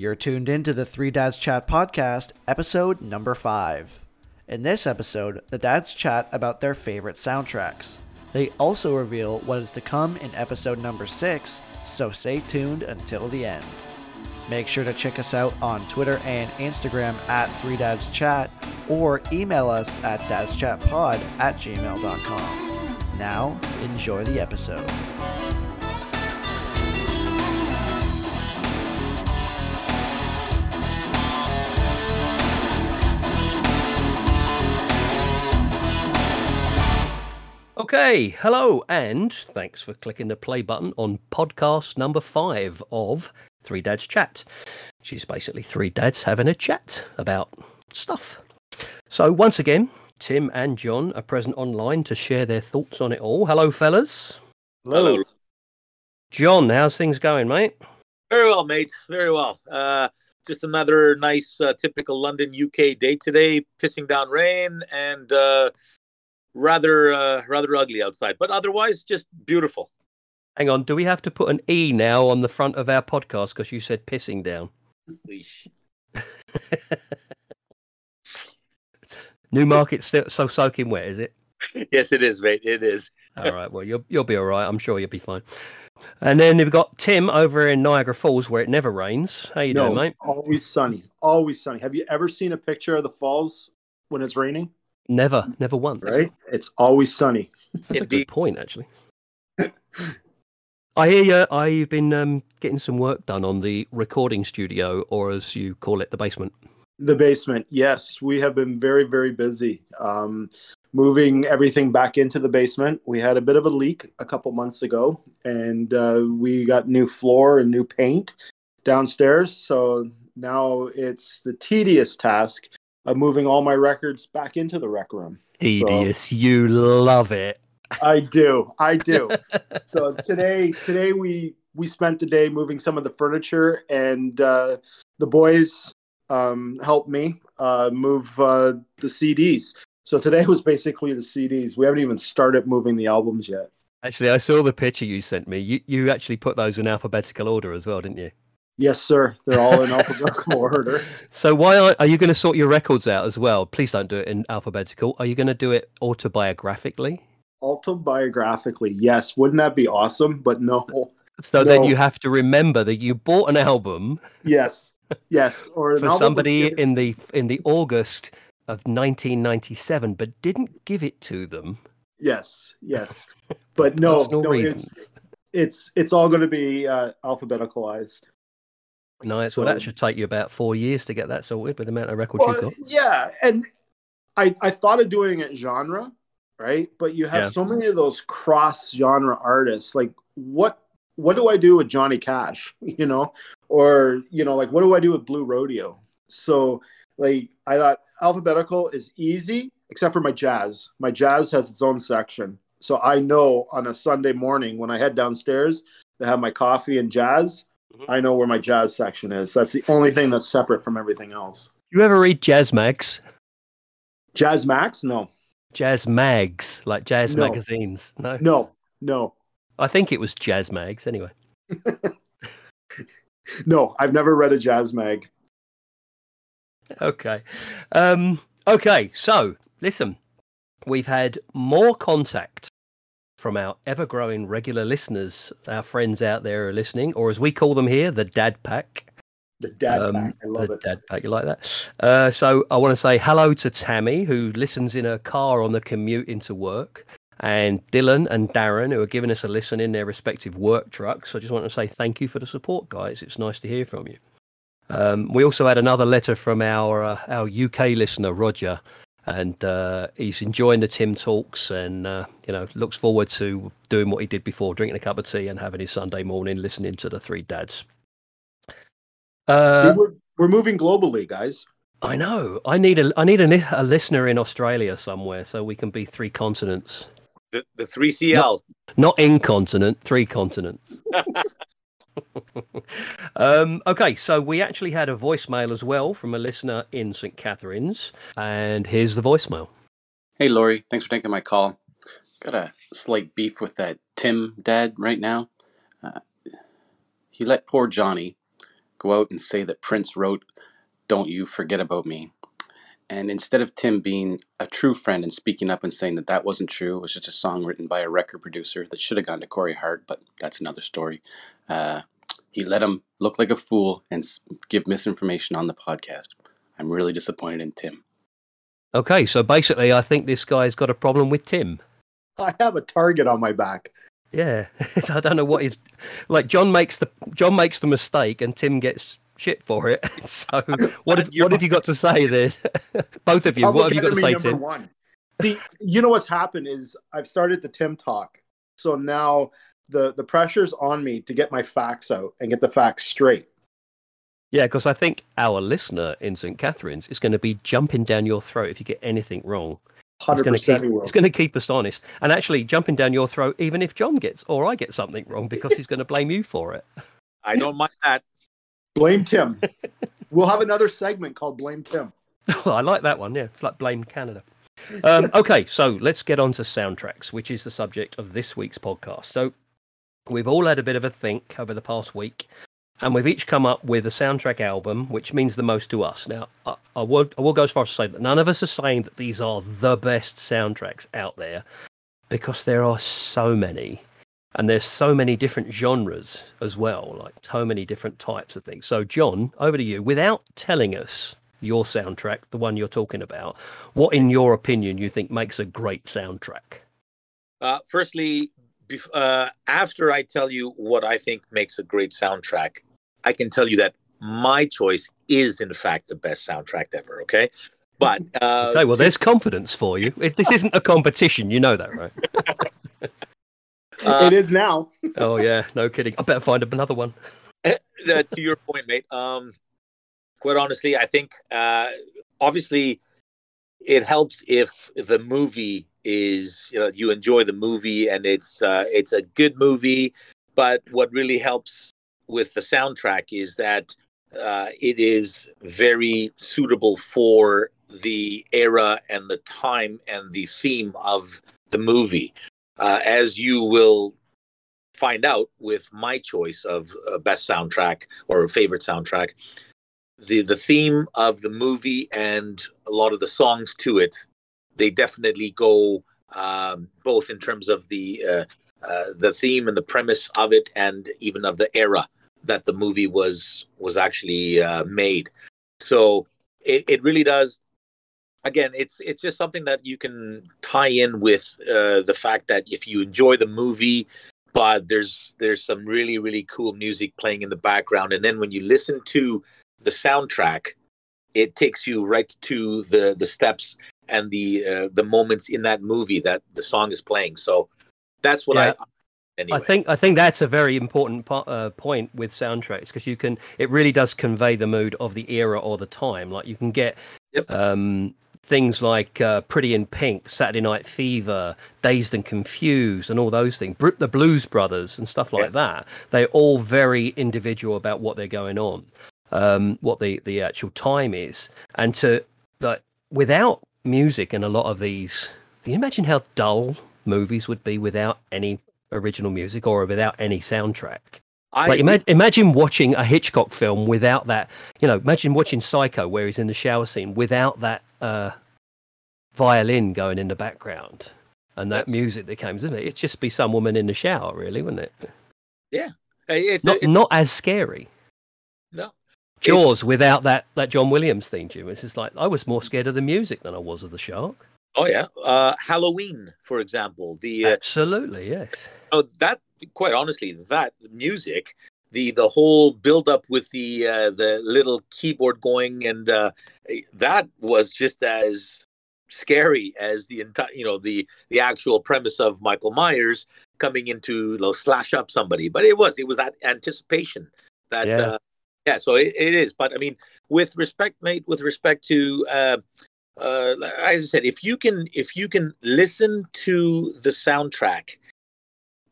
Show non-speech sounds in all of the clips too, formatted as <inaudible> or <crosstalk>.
You're tuned into the Three Dads Chat podcast, episode number five. In this episode, the dads chat about their favorite soundtracks. They also reveal what is to come in episode number six, so stay tuned until the end. Make sure to check us out on Twitter and Instagram at Three Dads Chat or email us at dadschatpod at gmail.com. Now, enjoy the episode. Okay, hello, and thanks for clicking the play button on podcast number five of Three Dads Chat, which is basically three dads having a chat about stuff. So, once again, Tim and John are present online to share their thoughts on it all. Hello, fellas. Hello. John, how's things going, mate? Very well, mate. Very well. Uh, just another nice, uh, typical London, UK day today. Pissing down rain and uh, rather, uh, rather ugly outside, but otherwise just beautiful. Hang on, do we have to put an E now on the front of our podcast because you said pissing down? Weesh. <laughs> Newmarket's still so soaking wet, is it? <laughs> yes, it is, mate. It is. <laughs> All right. Well, you'll you'll be all right. I'm sure you'll be fine. And then we've got Tim over in Niagara Falls, where it never rains. How you doing, mate? Always sunny. Always sunny. Have you ever seen a picture of the falls when it's raining? Never, never once. Right? It's always sunny. That's a good Indeed. point, actually. I hear you. I, you've been um, getting some work done on the recording studio, or as you call it, the basement. The basement. Yes, we have been very, very busy. Um, moving everything back into the basement. We had a bit of a leak a couple months ago, and uh, we got new floor and new paint downstairs. So now it's the tedious task of moving all my records back into the rec room. So- You love it. I do. I do. <laughs> so today, today we we spent the day moving some of the furniture, and uh, the boys um, helped me uh, move uh, the CDs. So today was basically the CDs. We haven't even started moving the albums yet. Actually, I saw the picture you sent me. You you actually put those in alphabetical order as well, didn't you? Yes, sir. They're all in <laughs> alphabetical order. So why are, are you going to sort your records out as well? Please don't do it in alphabetical. Are you going to do it autobiographically? Autobiographically, yes. Wouldn't that be awesome? But no. So then you have to remember that you bought an album Yes. Yes. Or for somebody in the in the August of 1997, but didn't give it to them. Yes. Yes. <laughs> But no, no, reasons. it's it's it's all going to be uh, alphabeticalized. Nice. Well, that should take you about four years to get that sorted with the amount of records you've got. yeah, and I I thought of doing it genre, right? But you have Yeah. so many of those cross genre artists. Like, what what do I do with Johnny Cash? <laughs> You know, or you know, like what do I do with Blue Rodeo? So, like, I thought alphabetical is easy, except for my jazz. My jazz has its own section, so I know on a Sunday morning when I head downstairs to have my coffee and jazz. Mhm. I know where my jazz section is. That's the only thing that's separate from everything else. You ever read Jazz Max? Jazz Max? No, Jazz Mags, like jazz No. magazines? No, no, no, I think it was Jazz Mags. Anyway, <laughs> no. I've never read a jazz mag. okay, um, okay. So listen, we've had more contact from our ever-growing regular listeners, our friends out there are listening, or as we call them here, the Dad Pack. The dad Um, pack. I love the it. Dad pack, you like that? Uh, so I want to say hello to Tammy, who listens in her car on the commute into work, and Dylan and Darren, who are giving us a listen in their respective work trucks. I just want to say thank you for the support, guys. It's nice to hear from you. Um, we also had another letter from our uh, our UK listener, Roger, and uh, he's enjoying the Tim talks, and uh, you know looks forward to doing what he did before, drinking a cup of tea and having his Sunday morning listening to the three dads. Uh, See, we're we're moving globally, guys. I know. I need a I need a, a listener in Australia somewhere so we can be three continents. The the three CL. Not incontinent, three continents. <laughs> um, okay, so we actually had a voicemail as well from a listener in St. Catharines, and here's the voicemail. Hey, Laurie, Thanks for taking my call. Got a slight beef with that Tim dad right now. Uh, he let poor Johnny go out and say that Prince wrote Don't You Forget About Me. And instead of Tim being a true friend and speaking up and saying that that wasn't true, it was just a song written by a record producer that should have gone to Corey Hart, but that's another story. Uh, he let him look like a fool and give misinformation on the podcast. I'm really disappointed in Tim. Okay, so basically, I think this guy's got a problem with Tim. I have a target on my back. Yeah, <laughs> I don't know what is like. John makes the John makes the mistake, and Tim gets shit for it. <laughs> So what have, You're what have you got to say <laughs> then? Both of you, what have you got to say, enemy number Tim? one. The, you know what's happened is I've started the Tim talk. So now the the pressure's on me to get my facts out and get the facts straight. Yeah, because I think our listener in St. Catharines is going to be jumping down your throat if you get anything wrong. It's Hundred going to percent, keep it's going to keep us honest, and actually jumping down your throat even if John gets or I get something wrong because he's going to blame you for it. I don't mind that. Blame Tim. <laughs> we'll have another segment called Blame Tim. I like that one. Yeah, it's like blame Canada. Um, okay, so let's get on to soundtracks, which is the subject of this week's podcast. So we've all had a bit of a think over the past week, and we've each come up with a soundtrack album, which means the most to us. Now, I, I will I will go as far as to say that none of us are saying that these are the best soundtracks out there, because there are so many. And there's so many different genres as well, like so many different types of things. So, John, over to you. Without telling us your soundtrack, the one you're talking about, what, in your opinion, you think makes a great soundtrack? Uh, firstly, bef- uh, after I tell you what I think makes a great soundtrack, I can tell you that my choice is, in fact, the best soundtrack ever. Okay, but <laughs> uh, Okay, well, there's confidence for you. It, this isn't a competition, you know that, right? <laughs> uh, it is now. <laughs> Oh yeah, no kidding. I better find another one. uh, to your point, mate. Um, quite honestly, I think uh, obviously it helps if the movie is you know you enjoy the movie and it's uh, it's a good movie. But what really helps with the soundtrack is that uh, it is very suitable for the era and the time and the theme of the movie. Uh, as you will find out with my choice of uh, best soundtrack or favorite soundtrack the the theme of the movie and a lot of the songs to it they definitely go um, both in terms of the uh, uh, the theme and the premise of it and even of the era that the movie was was actually uh, made. So it, it really does again it's it's just something that you can tie in with uh, the fact that if you enjoy the movie but there's there's some really really cool music playing in the background and then when you listen to the soundtrack it takes you right to the the steps and the uh, the moments in that movie that the song is playing so that's what Yeah. i anyway I think I think that's a very important po- uh, point with soundtracks because you can it really does convey the mood of the era or the time. Like you can get Yep. um, things like uh, Pretty in Pink, Saturday Night Fever, Dazed and Confused, and all those things. Br- the Blues Brothers and stuff like that. They're all very individual about what they're going on, um, what the the actual time is, and to like without music in a lot of these. Can you imagine how dull movies would be without any original music or without any soundtrack? I Like ima- imagine watching a Hitchcock film without that. You know, imagine watching Psycho where he's in the shower scene without that uh, violin going in the background and that music that comes in it. It'd just be some woman in the shower, really, wouldn't it? it's, Not it's not as scary. Jaws without that that John Williams theme tune. It's just like I was more scared of the music than I was of the shark. oh yeah uh halloween for example the uh, Absolutely, yes. Oh, that quite honestly, that music, the the whole build up with the uh, the little keyboard going, and uh, that was just as scary as the entire, you know, the the actual premise of Michael Myers coming into you know, slash up somebody. But it was it was that anticipation that Yeah. uh, yeah. So it, it is. But I mean, with respect, mate, with respect to. Uh, uh, as I said, if you can, if you can listen to the soundtrack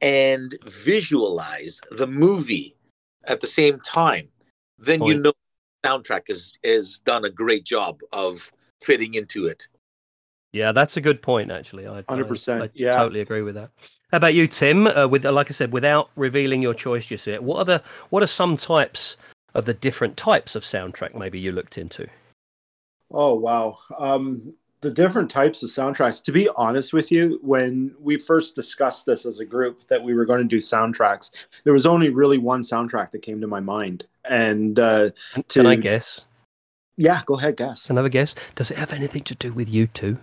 and visualize the movie at the same time, then you know the soundtrack is is done a great job of fitting into it. Yeah, that's a good point. Actually, I, I- 100%, yeah. totally agree with that. How about you, Tim? Uh, with like I said, without revealing your choice just yet, what are the what are some types of the different types of soundtrack maybe you looked into. Oh wow. Um, the different types of soundtracks. To be honest with you, when we first discussed this as a group that we were going to do soundtracks, there was only really one soundtrack that came to my mind. And uh, Can to I guess? yeah, go ahead, guess. Another guess? Does it have anything to do with U2?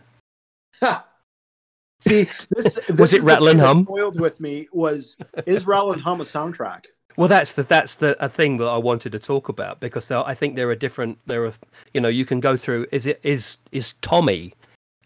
See, this, this <laughs> Was it. the Rattle and thing that Hum? Spoiled with me was is Rattle and Hum a soundtrack? Well, that's the that's the a thing that I wanted to talk about because there, I think there are different. There are you know you can go through. Is it is is Tommy,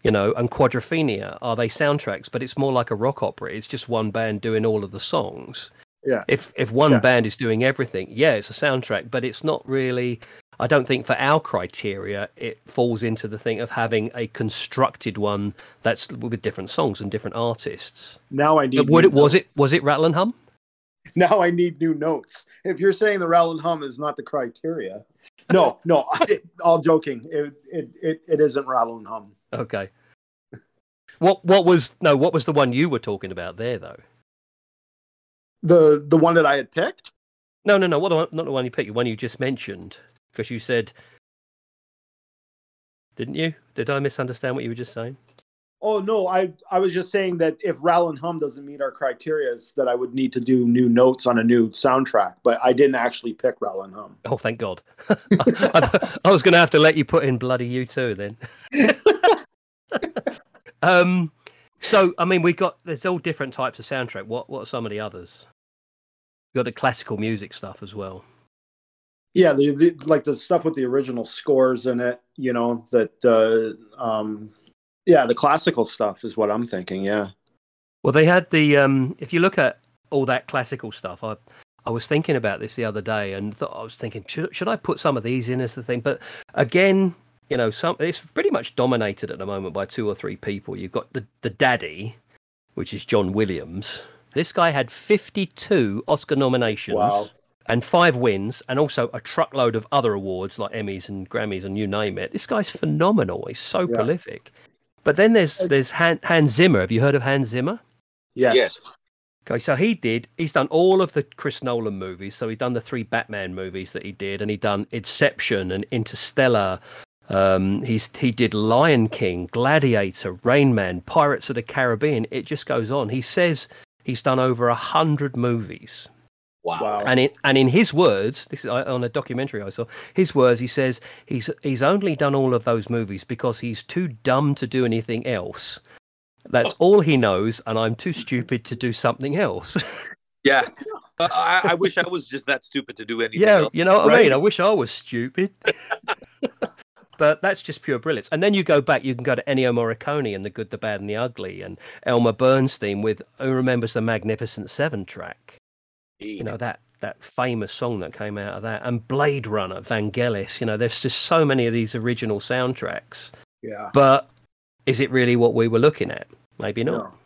you know, and Quadrophenia are they soundtracks? But it's more like a rock opera. It's just one band doing all of the songs. Yeah. If if one Yeah. band is doing everything, yeah, it's a soundtrack. But it's not really. I don't think for our criteria it falls into the thing of having a constructed one that's with different songs and different artists. Now I need. Would it was it was it Rattle and Hum? Now I need new notes. If you're saying the Rattle and Hum is not the criteria, no, no, <laughs> I, all joking. It, it it it isn't Rattle and Hum. Okay. What what was no? What was the one you were talking about there though? The the one that I had picked. No, no, no. What the one, not the one you picked? The one you just mentioned because you said, didn't you? Did I misunderstand what you were just saying? Oh no, I I was just saying that if Rattle and Hum doesn't meet our criteria, that I would need to do new notes on a new soundtrack. But I didn't actually pick Rattle and Hum. Oh, thank God. <laughs> I, I was going to have to let you put in bloody U2 then. <laughs> um. So I mean, we got there's all different types of soundtrack. What what are some of the others? You got the classical music stuff as well. Yeah, the, the like the stuff with the original scores in it. You know that. Uh, um, yeah, the classical stuff is what I'm thinking. Yeah. Well, they had the um, if you look at all that classical stuff, I I was thinking about this the other day, and thought, I was thinking, should should I put some of these in as the thing? But again, you know, some it's pretty much dominated at the moment by two or three people. You've got the the daddy, which is John Williams. This guy had 52 Oscar nominations Wow. and five wins, and also a truckload of other awards like Emmys and Grammys and you name it. This guy's phenomenal. He's so Yeah. prolific. But then there's there's Han, Hans Zimmer. Have you heard of Hans Zimmer? Yes. Yes. Okay, so he did. He's done all of the Chris Nolan movies. So he done the three Batman movies that he did, and he done Inception and Interstellar. Um, he's he did Lion King, Gladiator, Rain Man, Pirates of the Caribbean. It just goes on. He says he's done over a hundred movies, Wow. Wow. and in and in his words, this is uh, on a documentary I saw. His words, he says he's he's only done all of those movies because he's too dumb to do anything else. That's all he knows, and I'm too stupid to do something else. <laughs> Yeah. Uh, I, I wish I was just that stupid to do anything. yeah, else. you know what I mean. I wish I was stupid. <laughs> but that's just pure brilliance. And then you go back, you can go to Ennio Morricone and The Good, the Bad, and the Ugly, and Elmer Bernstein with who remembers the Magnificent Seven track. You know that that famous song that came out of that, and Blade Runner, Vangelis. You know, there's just so many of these original soundtracks. Yeah. But is it really what we were looking at? Maybe not. No.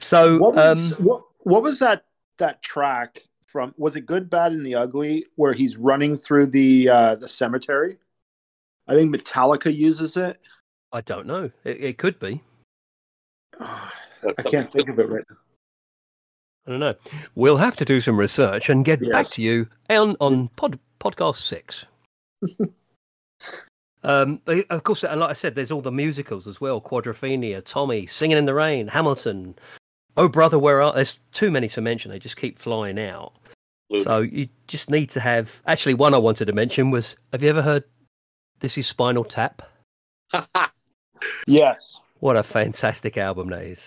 So, What was um, what what was that that track from? Was it Good, Bad, and the Ugly where he's running through the uh, the cemetery? I think Metallica uses it. I don't know. It, it could be. <sighs> That's I can't think of it right now. I don't know. We'll have to do some research and get back to you on on pod, podcast six. <laughs> um, of course, and like I said, there's all the musicals as well: Quadrophenia, Tommy, Singing in the Rain, Hamilton. Oh brother, where are? There's too many to mention. They just keep flying out. So you just need to have. Actually, one I wanted to mention was: Have you ever heard? This is Spinal Tap. <laughs> Yes. What a fantastic album that is.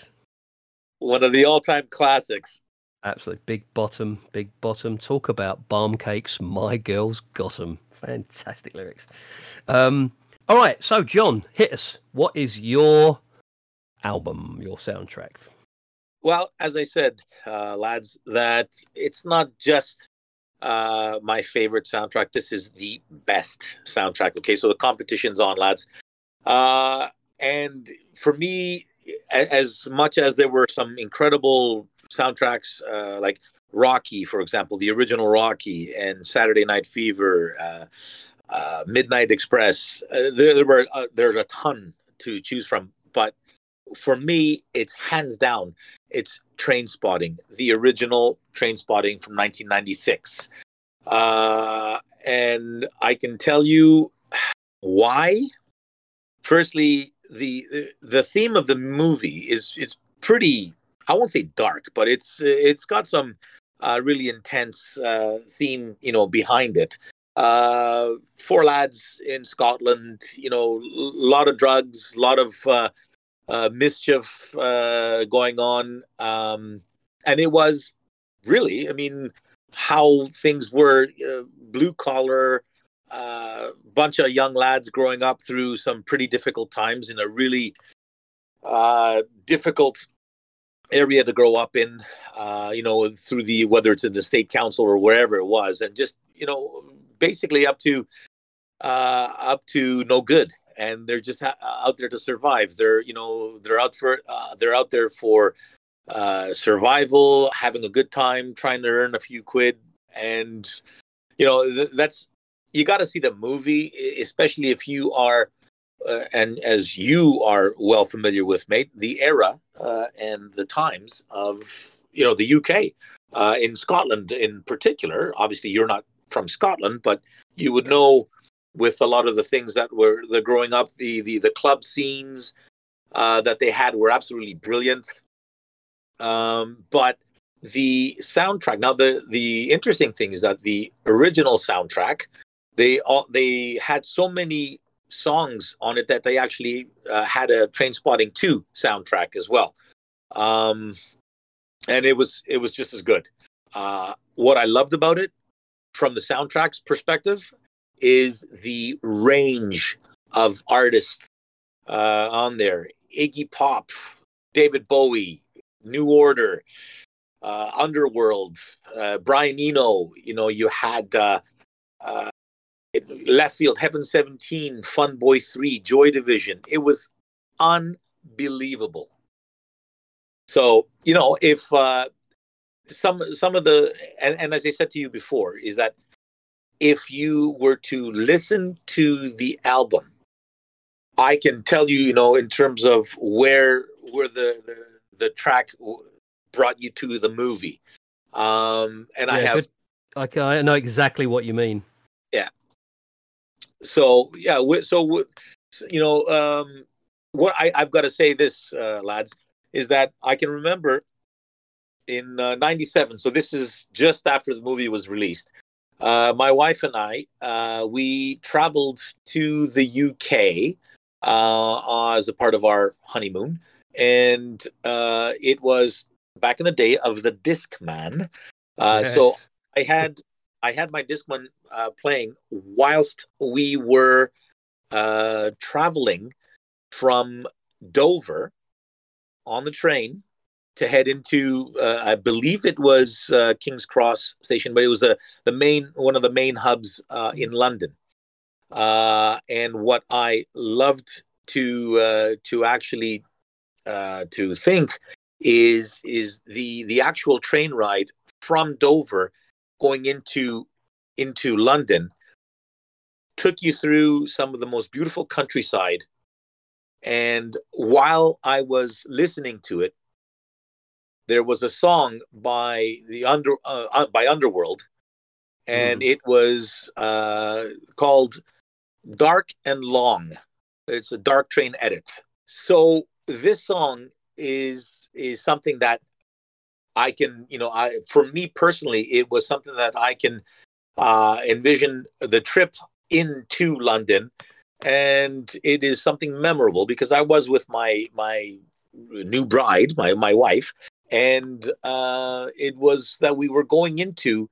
One of the all-time classics. Absolutely big bottom, big bottom. Talk about bomb cakes. My girl's got 'em. Fantastic lyrics. Um, all right, so John, hit us. What is your album, your soundtrack? Well, as I said, uh, lads, that it's not just uh, my favorite soundtrack. This is the best soundtrack. Okay, so the competition's on, lads. Uh, and for me, as much as there were some incredible soundtracks, uh, like Rocky, for example, the original Rocky, and Saturday Night Fever, uh, uh, Midnight Express, uh, there, there were uh, there's a ton to choose from. But for me, it's hands down it's Trainspotting the original Trainspotting from 1996 uh and I can tell you why. Firstly, the the theme of the movie is it's pretty. I won't say dark, but it's it's got some uh, really intense uh, theme, you know, behind it. Uh, four lads in Scotland, you know, a lot of drugs, a lot of uh, uh, mischief uh, going on, um, and it was really, I mean, how things were uh, blue collar, uh, bunch of young lads growing up through some pretty difficult times in a really uh, difficult area to grow up in, uh, you know, through the whether it's in the state council or wherever it was, and just you know, basically up to uh, up to no good, and they're just ha- out there to survive. They're you know they're out for uh, they're out there for uh, survival, having a good time, trying to earn a few quid, and you know th- that's you got to see the movie, especially if you are, uh, and as you are well familiar with, mate, the era uh, and the times of you know the UK, uh, in Scotland in particular. Obviously, you're not from Scotland, but you would know with a lot of the things that were the growing up, the the the club scenes uh, that they had were absolutely brilliant. Um, but the soundtrack now the the interesting thing is that the original soundtrack they all they had so many songs on it that they actually uh, had a Trainspotting 2 soundtrack as well. Um, and it was it was just as good. Uh, what i loved about it from the soundtrack's perspective is the range of artists uh, on there. Iggy pop david bowie new order uh, underworld uh, brian eno. You know you had uh, uh, left field heaven 17 fun boy 3 joy division it was unbelievable so you know if uh some some of the and, and as i said to you before is that if you were to listen to the album i can tell you you know in terms of where where the the, the track brought you to the movie um and i have good. I, I know exactly what you mean. So yeah wi- so you know um what I, i've got to say this uh, lads is that i can remember in uh, 97 so this is just after the movie was released uh, my wife and i uh, we traveled to the uk uh, as a part of our honeymoon and uh, it was back in the day of the discman uh, so I had I had my Discman uh, playing whilst we were uh, traveling from Dover on the train to head into uh, I believe it was uh, King's Cross station, but it was the the main one of the main hubs uh, in London. Uh, and what I loved to to actually to think is is the the actual train ride from Dover going into into London took you through some of the most beautiful countryside. And while I was listening to it there was a song by the under uh, uh, by Underworld. And it was uh, called Dark and Long. It's a dark train edit. So this song is is something that I can, you know, I for me personally, it was something that I can uh, envision the trip into London, and it is something memorable because I was with my my new bride, my my wife, and uh, it was that we were going into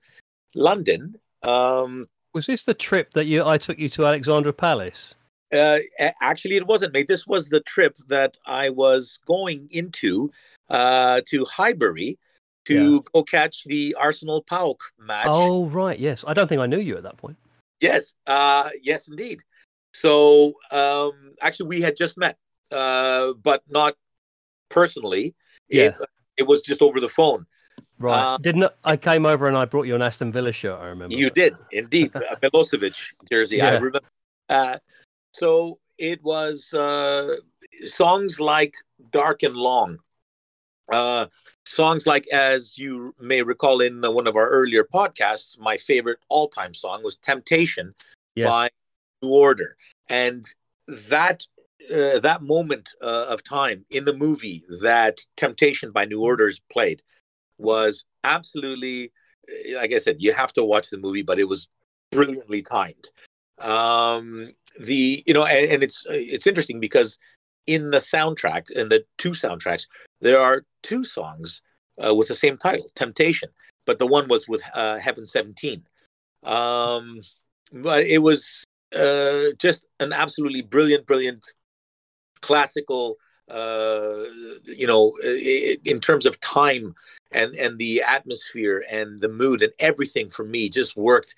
London. Um, Was this the trip that you I took you to Alexandra Palace? uh, actually, it wasn't mate. This was the trip that I was going into uh, to Highbury to go catch the Arsenal PAOK match. Oh right, yes. I don't think I knew you at that point. Yes, uh, yes, indeed. So um, actually, we had just met, uh, but not personally. It, it was just over the phone. Right. Uh, Didn't I came over and I brought you an Aston Villa shirt, I remember. You did indeed, <laughs> a Milosevic jersey. I Yeah. remember. Uh, so it was uh, songs like "Dark and Long." Uh, songs like, as you may recall in one of our earlier podcasts, my favorite all-time song was "Temptation" Yeah. by New Order, and that uh, that moment uh, of time in the movie that "Temptation" by New Order's played was absolutely, like I said, you have to watch the movie, but it was brilliantly timed. Um, the you know, and, and it's it's interesting because in the soundtrack, in the two soundtracks, there are two songs uh, with the same title, "Temptation," but the one was with uh, Heaven Seventeen. Um, but it was uh, just an absolutely brilliant, brilliant classical. Uh, you know, in terms of time and and the atmosphere and the mood and everything for me just worked.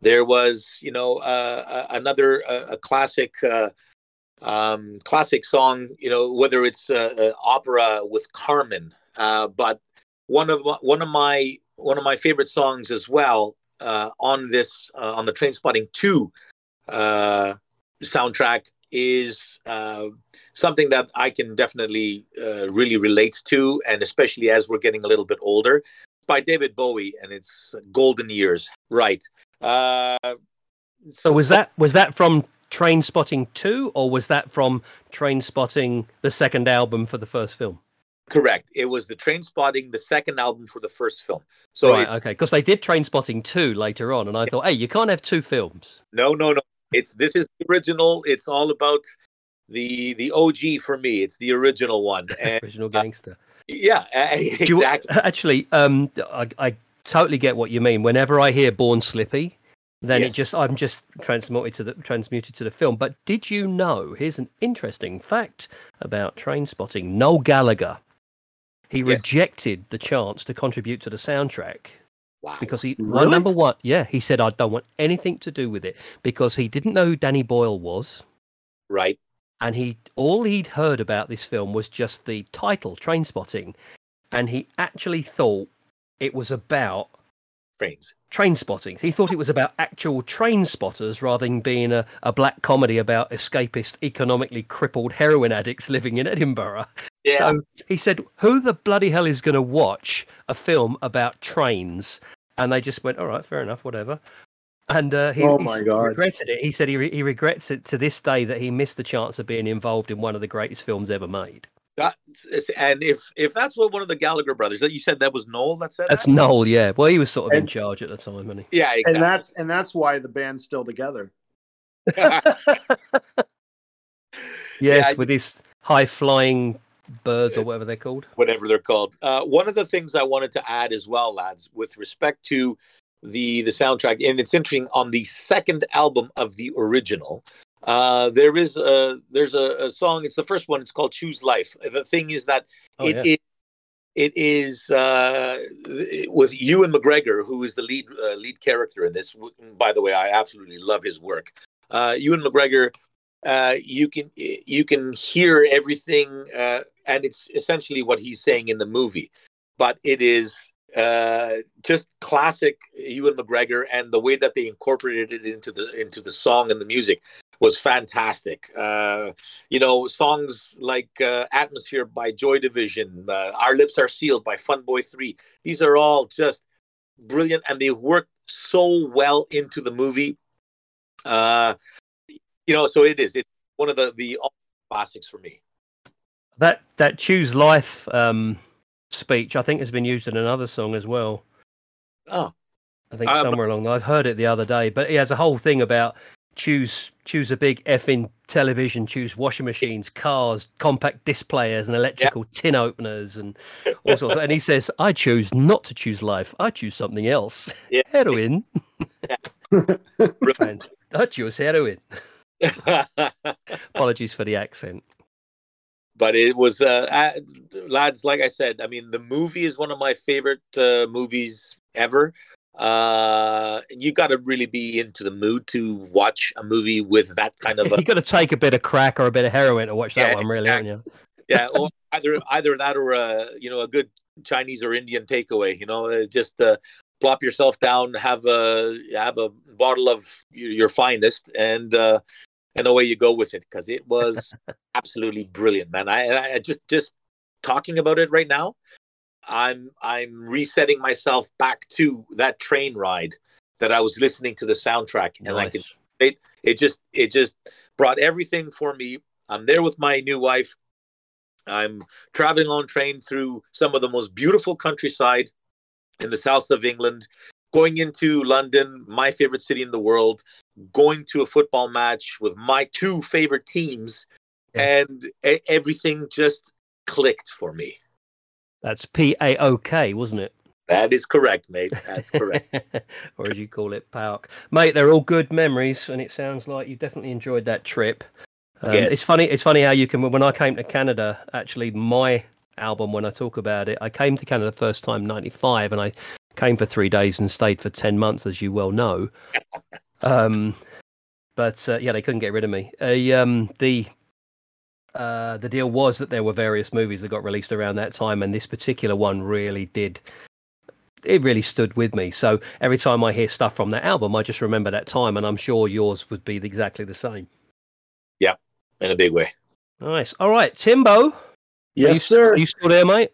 There was, you know, uh, uh, another uh, a classic. Um, classic song, you know, whether it's uh, uh, opera with Carmen, uh, but one of my, one of my one of my favorite songs as well uh, on this uh, on the Trainspotting Two uh, soundtrack is uh, something that I can definitely uh, really relate to, and especially as we're getting a little bit older. By David Bowie, and it's Golden Years. Right. Uh, So was that was that from Trainspotting two, or was that from Trainspotting the second album for the first film? correct? It was the Trainspotting, the second album for the first film. So right, it's okay, because they did Trainspotting two later on, and I thought, hey, you can't have two films. no, no, no. It's this is the original. It's all about the the OG for me. It's the original one, <laughs> and Original gangster. yeah, <laughs> Do you- exactly. actually, um, I, I totally get what you mean. Whenever I hear "Born Slippy," then Yes. it just I'm just transmuted to the transmuted to the film. But did you know? Here's an interesting fact about Trainspotting. Noel Gallagher, he Yes. rejected the chance to contribute to the soundtrack Wow. because he well, Really? number one, yeah, he said I don't want anything to do with it because he didn't know who Danny Boyle was. right. and he all he'd heard about this film was just the title Trainspotting and he actually thought it was about Trains. train spotting he thought it was about actual train spotters rather than being a, a black comedy about escapist economically crippled heroin addicts living in edinburgh Yeah. so he said who the bloody hell is going to watch a film about trains and they just went all right fair enough whatever and uh, he, Oh he my s- God. regretted it. He said he, re- he regrets it to this day that he missed the chance of being involved in one of the greatest films ever made. That's, and if if that's what one of the Gallagher brothers that you said that was Noel that said That's that? Noel, yeah. Well, he was sort of in charge at the time, wasn't yeah, exactly. and that's and that's why the band's still together. <laughs> yes, I- with these high flying birds or whatever they're called. whatever they're called. Uh, one of the things I wanted to add as well, lads, with respect to the the soundtrack, and it's interesting on the second album of the original. Uh, there is a there's a, a song. It's the first one. It's called "Choose Life." The thing is that Oh, it yeah. it, it is uh, with Ewan McGregor, who is the lead uh, lead character in this. By the way, I absolutely love his work. Uh, Ewan McGregor, uh, you can you can hear everything, uh, and it's essentially what he's saying in the movie, but it is uh, just classic Ewan McGregor, and the way that they incorporated it into the into the song and the music was fantastic. Uh, you know, songs like uh, "Atmosphere" by Joy Division, uh, "Our Lips Are Sealed" by Fun Boy Three. These are all just brilliant, and they work so well into the movie. Uh, you know, so it is. It's one of the the all classics for me. That that choose life um, speech, I think, has been used in another song as well. Oh, I think Um, somewhere along. I've heard it the other day, but he has a whole thing about choose choose a big effing television, choose washing machines, cars, compact disc players, and electrical tin openers, and all sorts. Of, and he says, "I choose not to choose life. I choose something else. Yeah. <laughs> Heroin. Fant- <laughs> I choose heroin." Apologies for the accent. but it was uh, uh, lads like i said i mean the movie is one of my favorite uh, movies ever uh you got to really be into the mood to watch a movie with that kind of <laughs> a you got to take a bit of crack or a bit of heroin to watch that Yeah, one, really, haven't you? yeah <laughs> or either either that or a you know a good chinese or indian takeaway you know uh, just uh, plop yourself down have a have a bottle of your finest and uh and away you go with it because it was <laughs> absolutely brilliant man I- i just just talking about it right now, I'm I'm resetting myself back to that train ride that I was listening to the soundtrack, and I can it it just it just brought everything for me. I'm there with my new wife. I'm traveling on train through some of the most beautiful countryside in the south of England, going into London, my favorite city in the world, going to a football match with my two favorite teams, yeah. and everything just clicked for me. That's P A O K, wasn't it? That is correct, mate. That's correct. <laughs> or as you call it, Park. Mate, they're all good memories, and it sounds like you definitely enjoyed that trip. Um, yes. It's funny. It's funny how you can. When I came to Canada, actually, my album, when I talk about it, I came to Canada first time '95, and I came for three days and stayed for ten months, as you well know. <laughs> um, but uh, yeah, they couldn't get rid of me. Uh, um, the uh, the deal was that there were various movies that got released around that time, and this particular one really did. It really stood with me. So every time I hear stuff from that album, I just remember that time, and I'm sure yours would be exactly the same. Yeah, in a big way. Nice. All right, Timbo. Yes, you, sir. Are you still there, mate?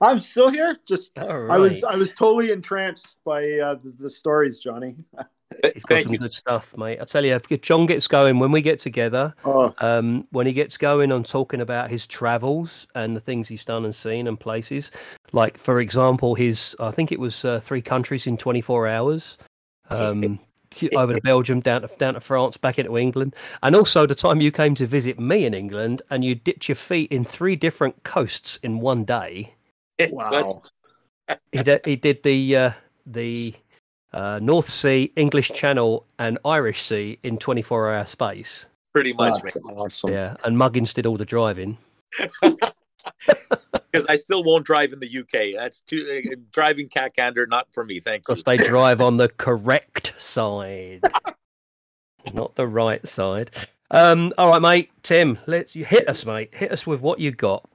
I'm still here. Just right. I was I was totally entranced by uh, the, the stories, Johnny. <laughs> He's got Thank some you. good stuff, mate. I tell you, if John gets going when we get together, oh. um, when he gets going on talking about his travels and the things he's done and seen and places, like for example, his I think it was uh, three countries in 24 hours. Um, <laughs> over to Belgium, down to down to France, back into England, and also the time you came to visit me in England, and you dipped your feet in three different coasts in one day. Wow! he did. He did the uh, the uh, North Sea, English Channel, and Irish Sea in 24 hour space. Pretty much. That's awesome. Yeah, and Muggins did all the driving. <laughs> Because I still won't drive in the UK. That's too uh, driving cat gander, not for me. Thank you. Because they <laughs> drive on the correct side, <laughs> not the right side. Um, all right, mate. Tim, let's you hit us, mate. Hit us with what you got.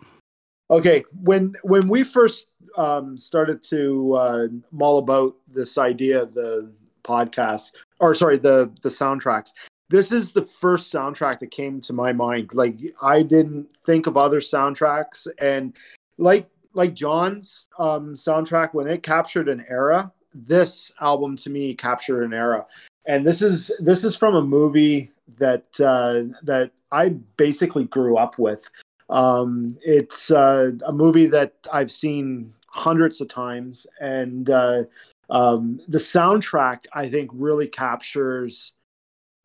Okay, when when we first um, started to uh, mull about this idea of the podcast, or sorry, the the soundtracks. This is the first soundtrack that came to my mind. Like I didn't think of other soundtracks, and like like John's um, soundtrack when it captured an era. This album to me captured an era, and this is this is from a movie that uh, that I basically grew up with. Um, it's uh, a movie that I've seen hundreds of times, and uh, um, the soundtrack I think really captures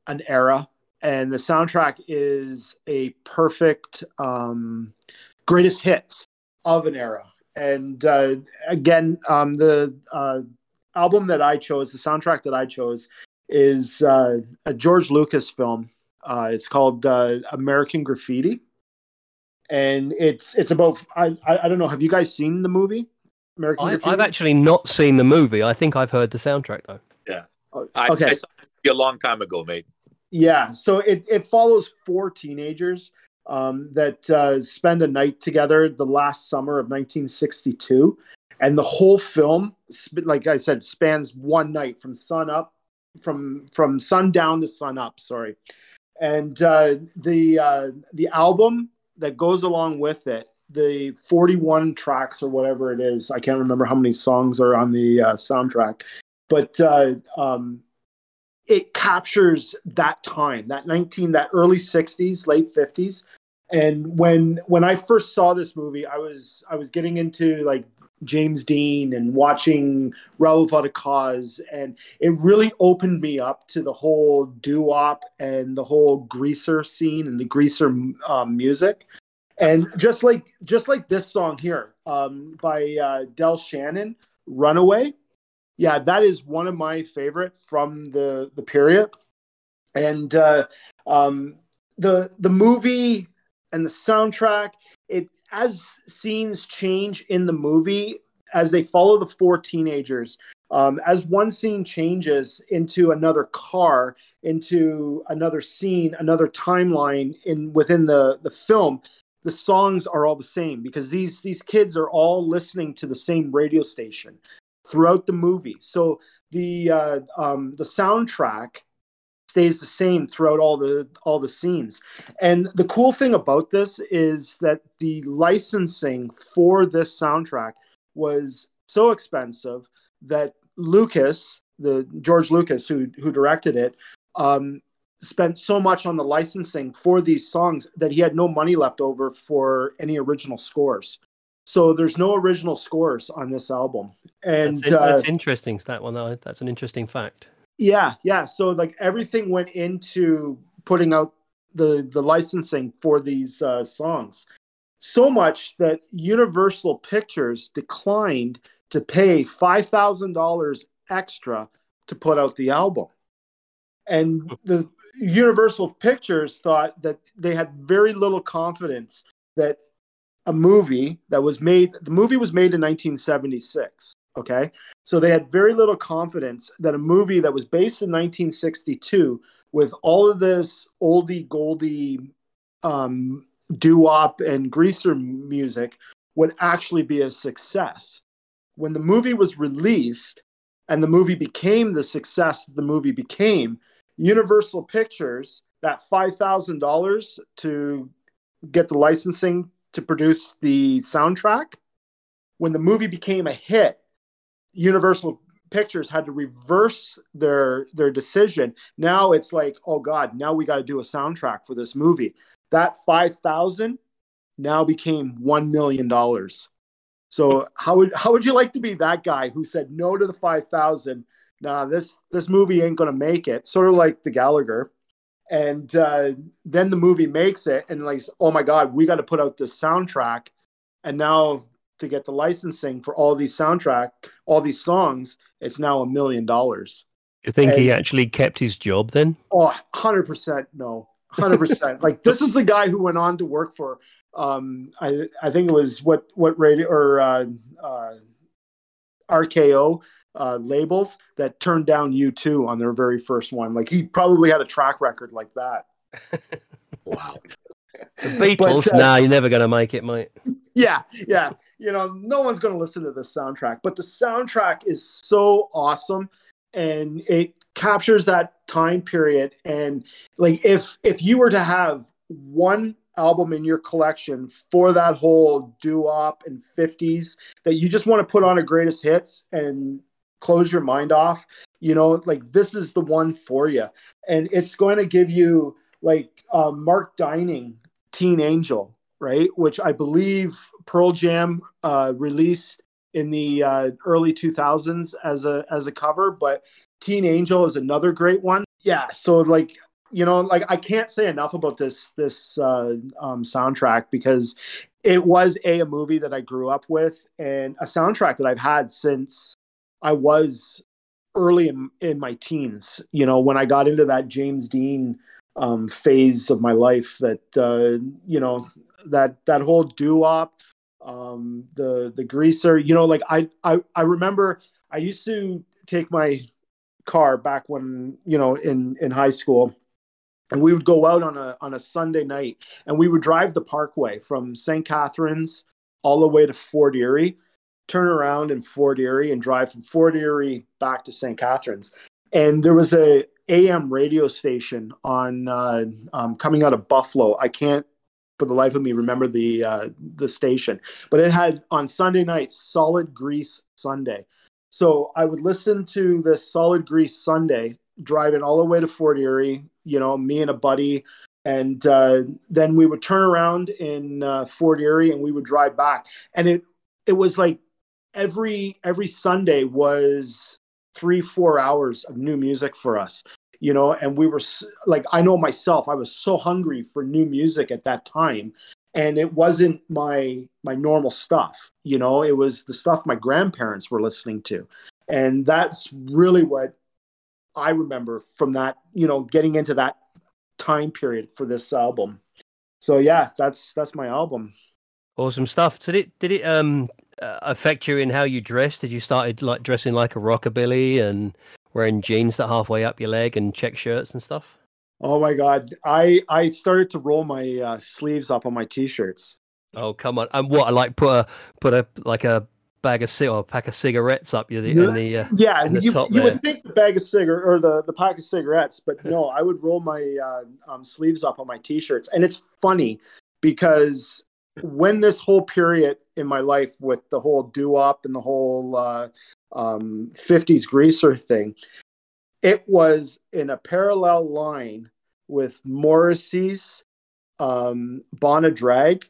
an era, and the soundtrack is a perfect um, greatest hits of an era. And uh, again, um, the uh, album that I chose, the soundtrack that I chose, is uh, a George Lucas film. Uh, it's called uh, American Graffiti, and it's it's about I, I, I don't know. Have you guys seen the movie? American I've, I've, actually not seen the movie. I think I've heard the soundtrack though. Yeah. Oh, I, okay. I saw it a long time ago, mate. Yeah. So it, it follows four teenagers um, that uh, spend a night together the last summer of 1962. And the whole film, like I said, spans one night from sun up, from from sundown to sun up. Sorry, and uh, the uh, the album that goes along with it the 41 tracks or whatever it is. I can't remember how many songs are on the uh, soundtrack, but uh, um, it captures that time, that 19, that early 60s, late 50s. And when when I first saw this movie, I was I was getting into like James Dean and watching Rebel Without Cause, and it really opened me up to the whole doo wop and the whole greaser scene and the greaser um, music and just like just like this song here um, by uh, Del Shannon, "Runaway." Yeah, that is one of my favorite from the the period. And uh, um, the the movie and the soundtrack, it as scenes change in the movie as they follow the four teenagers. Um, as one scene changes into another car, into another scene, another timeline in within the the film, the songs are all the same because these these kids are all listening to the same radio station throughout the movie. So the uh, um, the soundtrack stays the same throughout all the all the scenes. And the cool thing about this is that the licensing for this soundtrack was so expensive that Lucas, the George Lucas who who directed it, um, spent so much on the licensing for these songs that he had no money left over for any original scores. So there's no original scores on this album, and That's, uh, that's interesting. That one. That's an interesting fact. yeah, yeah. So like everything went into putting out the the licensing for these uh, songs, so much that Universal Pictures declined to pay five thousand dollars extra to put out the album, and the Universal Pictures thought that they had very little confidence that a movie that was made the movie was made in 1976 okay? So they had very little confidence that a movie that was based in 1962 with all of this oldie goldie um, doo-wop and greaser music would actually be a success. When the movie was released and the movie became the success the movie became universal pictures that $5000 to get the licensing to produce the soundtrack when the movie became a hit universal pictures had to reverse their their decision. Now it's like oh god now we got to do a soundtrack for this movie. That 5000 now became 1 million dollars. So how would how would you like to be that guy who said no to the 5000 nah this this movie ain't gonna make it. Sort of like the gallagher. And uh, then the movie makes it and like oh my god we got to put out this soundtrack. And now to get the licensing for all these soundtrack all these songs it's now a million dollars. You think he actually kept his job then? oh 100% no. 100% <laughs> like this is the guy who went on to work for um i i think it was what what radio or uh, uh rko uh, labels that turned down U2 on their very first one. Like he probably had a track record like that. <laughs> Wow. The Beatles? uh, nah, you're never going to make it, mate. yeah, yeah. You know, no one's going to listen to the soundtrack, but the soundtrack is so awesome and it captures that time period and like if if you were to have one album in your collection for that whole doo-wop and 50s that you just want to put on a greatest hits and close your mind off, you know, like this is the one for you. And it's going to give you like uh, Mark Dinning Teen Angel, right? Which I believe Pearl Jam uh, released in the uh, early 2000s as a as a cover, but Teen Angel is another great one. Yeah, so like you know, like I can't say enough about this this uh, um, soundtrack because it was a a movie that I grew up with and a soundtrack that I've had since I was early in, in my teens. You know, when I got into that James Dean um, phase of my life, that uh, you know that that whole doo-wop, um, the the greaser. You know, like I I I remember I used to take my car back when you know in in high school and we would go out on a on a Sunday night and we would drive the parkway from St. Catharines all the way to Fort Erie, turn around in Fort Erie and drive from Fort Erie back to St. Catharines. And there was a AM radio station on uh, um, coming out of Buffalo. I can't for the life of me remember the uh, the station, but it had on Sunday nights Solid Grease Sunday. So I would listen to this Solid Grease Sunday driving all the way to Fort Erie, you know, me and a buddy. And uh, then we would turn around in uh, Fort Erie and we would drive back. And it it was like every every Sunday was three four hours of new music for us, you know. And we were like, I know myself, I was so hungry for new music at that time, and it wasn't my my normal stuff, you know. It was the stuff my grandparents were listening to, and that's really what I remember from that, you know, getting into that time period for this album. So yeah, that's that's my album. Awesome stuff. Did it did it um uh, affect you in how you dressed? Did you started like dressing like a rockabilly and wearing jeans that halfway up your leg and check shirts and stuff? Oh my god, I I started to roll my uh, sleeves up on my t-shirts. Oh come on! And what? I like put a put a like a bag of cig- or a pack of cigarettes up you in the uh, Yeah, in the you, top you there. would think the bag of cigar or the the pack of cigarettes, but no, I would roll my uh, um, sleeves up on my t-shirts, and it's funny because when this whole period in my life with the whole doo-wop and the whole uh, um, 50s greaser thing, it was in a parallel line with Morrissey's um, Bona Drag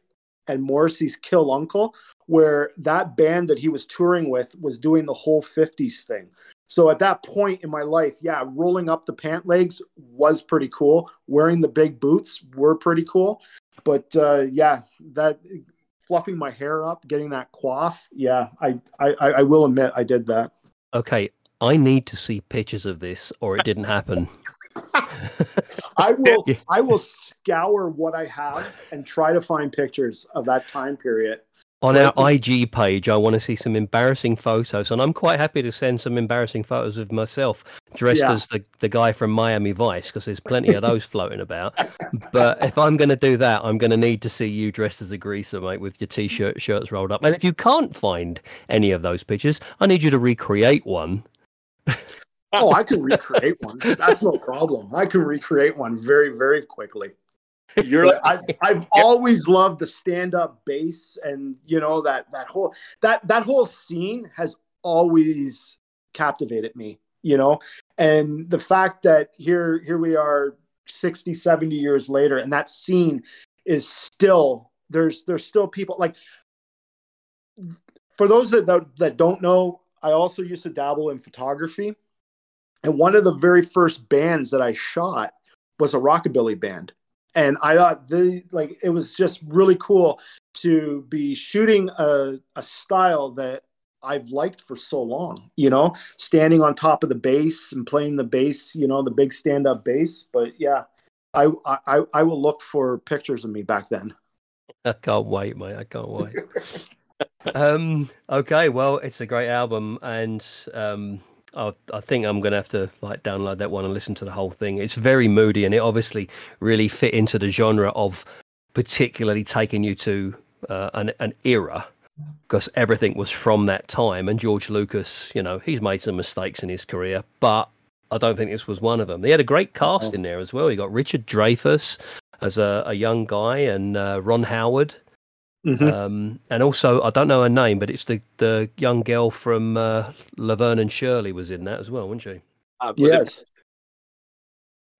and Morrissey's Kill Uncle, where that band that he was touring with was doing the whole 50s thing. So at that point in my life, yeah, rolling up the pant legs was pretty cool. Wearing the big boots were pretty cool. But uh, yeah, that fluffing my hair up, getting that quaff, yeah, I, I, I will admit I did that. okay i need to see pictures of this or it didn't happen <laughs> I will I will scour what I have and try to find pictures of that time period. On Well, our ig page i want to see some embarrassing photos and i'm quite happy to send some embarrassing photos of myself dressed Yeah. as the, the guy from miami vice because there's plenty of those floating about but if i'm going to do that i'm going to need to see you dressed as a greaser mate with your t-shirt shirts rolled up and if you can't find any of those pictures i need you to recreate one Oh, I can recreate one. That's no problem. I can recreate one very, very quickly. You're like, I've, I've always loved the stand-up bass and you know that that whole that that whole scene has always captivated me you know? And the fact that here here we are 60 70 years later and that scene is still there's there's still people like for those that, that don't know i also used to dabble in photography. And one of the very first bands that i shot was a rockabilly band and I thought the like it was just really cool to be shooting a, a style that I've liked for so long, you know, standing on top of the bass and playing the bass, you know, the big stand up bass. But yeah, I, I I will look for pictures of me back then. I can't wait, mate. I can't wait. <laughs> um, okay, well, it's a great album, and um, I, I think I'm gonna have to like download that one and listen to the whole thing. It's very moody, and it obviously really fit into the genre of particularly taking you to uh, an an era because everything was from that time. And George Lucas, you know, he's made some mistakes in his career, but I don't think this was one of them. They had a great cast in there as well. You got Richard Dreyfuss as a, a young guy, and uh, Ron Howard. Mhm. Um, and also, I don't know her name, but it's the, the young girl from uh, Laverne and Shirley was in that as well, wasn't she? uh, was it- yes,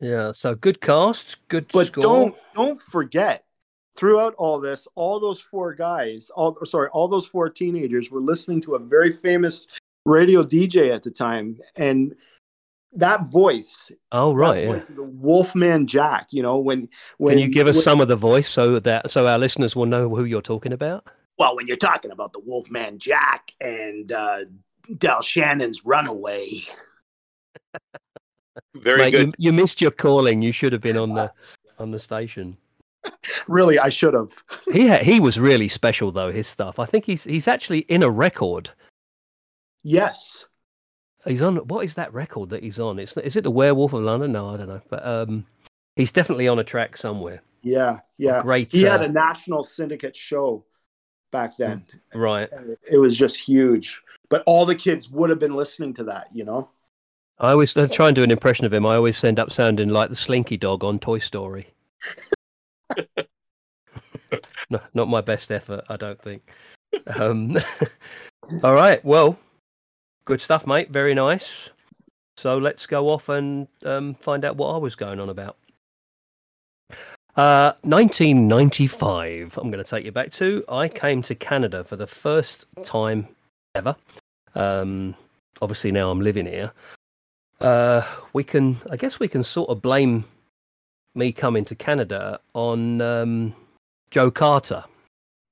Yeah. So good cast, good but score. don't don't forget throughout all this all those four guys all sorry all those four teenagers were listening to a very famous radio dj at the time and that voice Oh right. Yeah. voice, the wolfman jack you know when when Can you give us when- some of the voice so that so our listeners will know who you're talking about? well when you're talking about the wolfman jack and uh del shannon's runaway <laughs> very Mate, good. You, you missed your calling. You should have been on the <laughs> on the station. really i should have <laughs> He ha- he was really special though. His stuff. I think he's he's actually in a record. yes He's on what is that record that he's on? It's is it the Werewolf of London? No, I don't know. But um, he's definitely on a track somewhere. yeah yeah Great. he had uh, a national syndicate show back then right. it was just huge but all the kids would have been listening to that you know I always I try and do an impression of him. I always end up sounding like the Slinky Dog on Toy Story. <laughs> no, not my best effort, I don't think. Um, <laughs> all right, well, good stuff, mate. Very nice. So let's go off and um, find out what I was going on about. Uh, 1995. I'm going to take you back to. I came to Canada for the first time ever. Um, obviously now I'm living here. Uh, we can, I guess, we can sort of blame me coming to Canada on um, Joe Carter.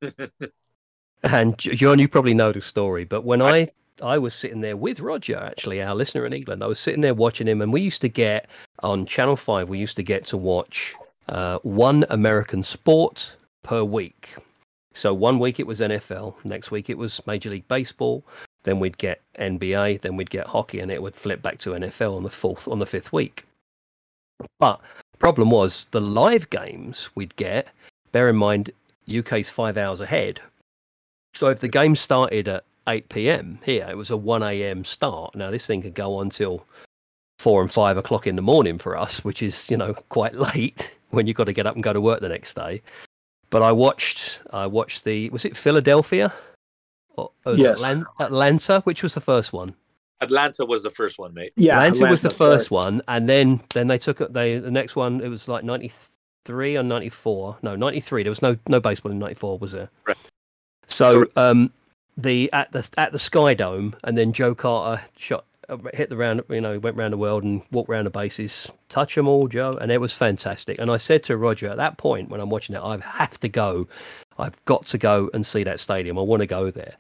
<laughs> and John, you probably know the story, but when I I was sitting there with Roger, actually, our listener in England, I was sitting there watching him, and we used to get on Channel Five. We used to get to watch uh, one American sport per week. So one week it was NFL, next week it was Major League Baseball, then we'd get NBA, then we'd get hockey, and it would flip back to NFL on the fourth on the fifth week. But problem was the live games we'd get. Bear in mind, UK's five hours ahead. So if the game started at 8 p.m. Here it was a 1 a.m. start. Now this thing could go on till four and five o'clock in the morning for us, which is you know <laughs> quite late when you've got to get up and go to work the next day. But I watched I watched the was it Philadelphia or, or Yes. Atlan- Atlanta, which was the first one. Atlanta was the first one, mate. Yeah, Atlanta was the Atlanta, sorry. first one, and then then they took it. They the next one it was like ninety three or ninety four. No, ninety three. There was no no baseball in ninety four, was there? Right. So um, the at the at the Sky Dome, and then Joe Carter shot hit the round. You know, went round the world and walked round the bases. Touch them all, Joe, and it was fantastic. And I said to Roger at that point when I'm watching it, I have to go. I've got to go and see that stadium. I want to go there.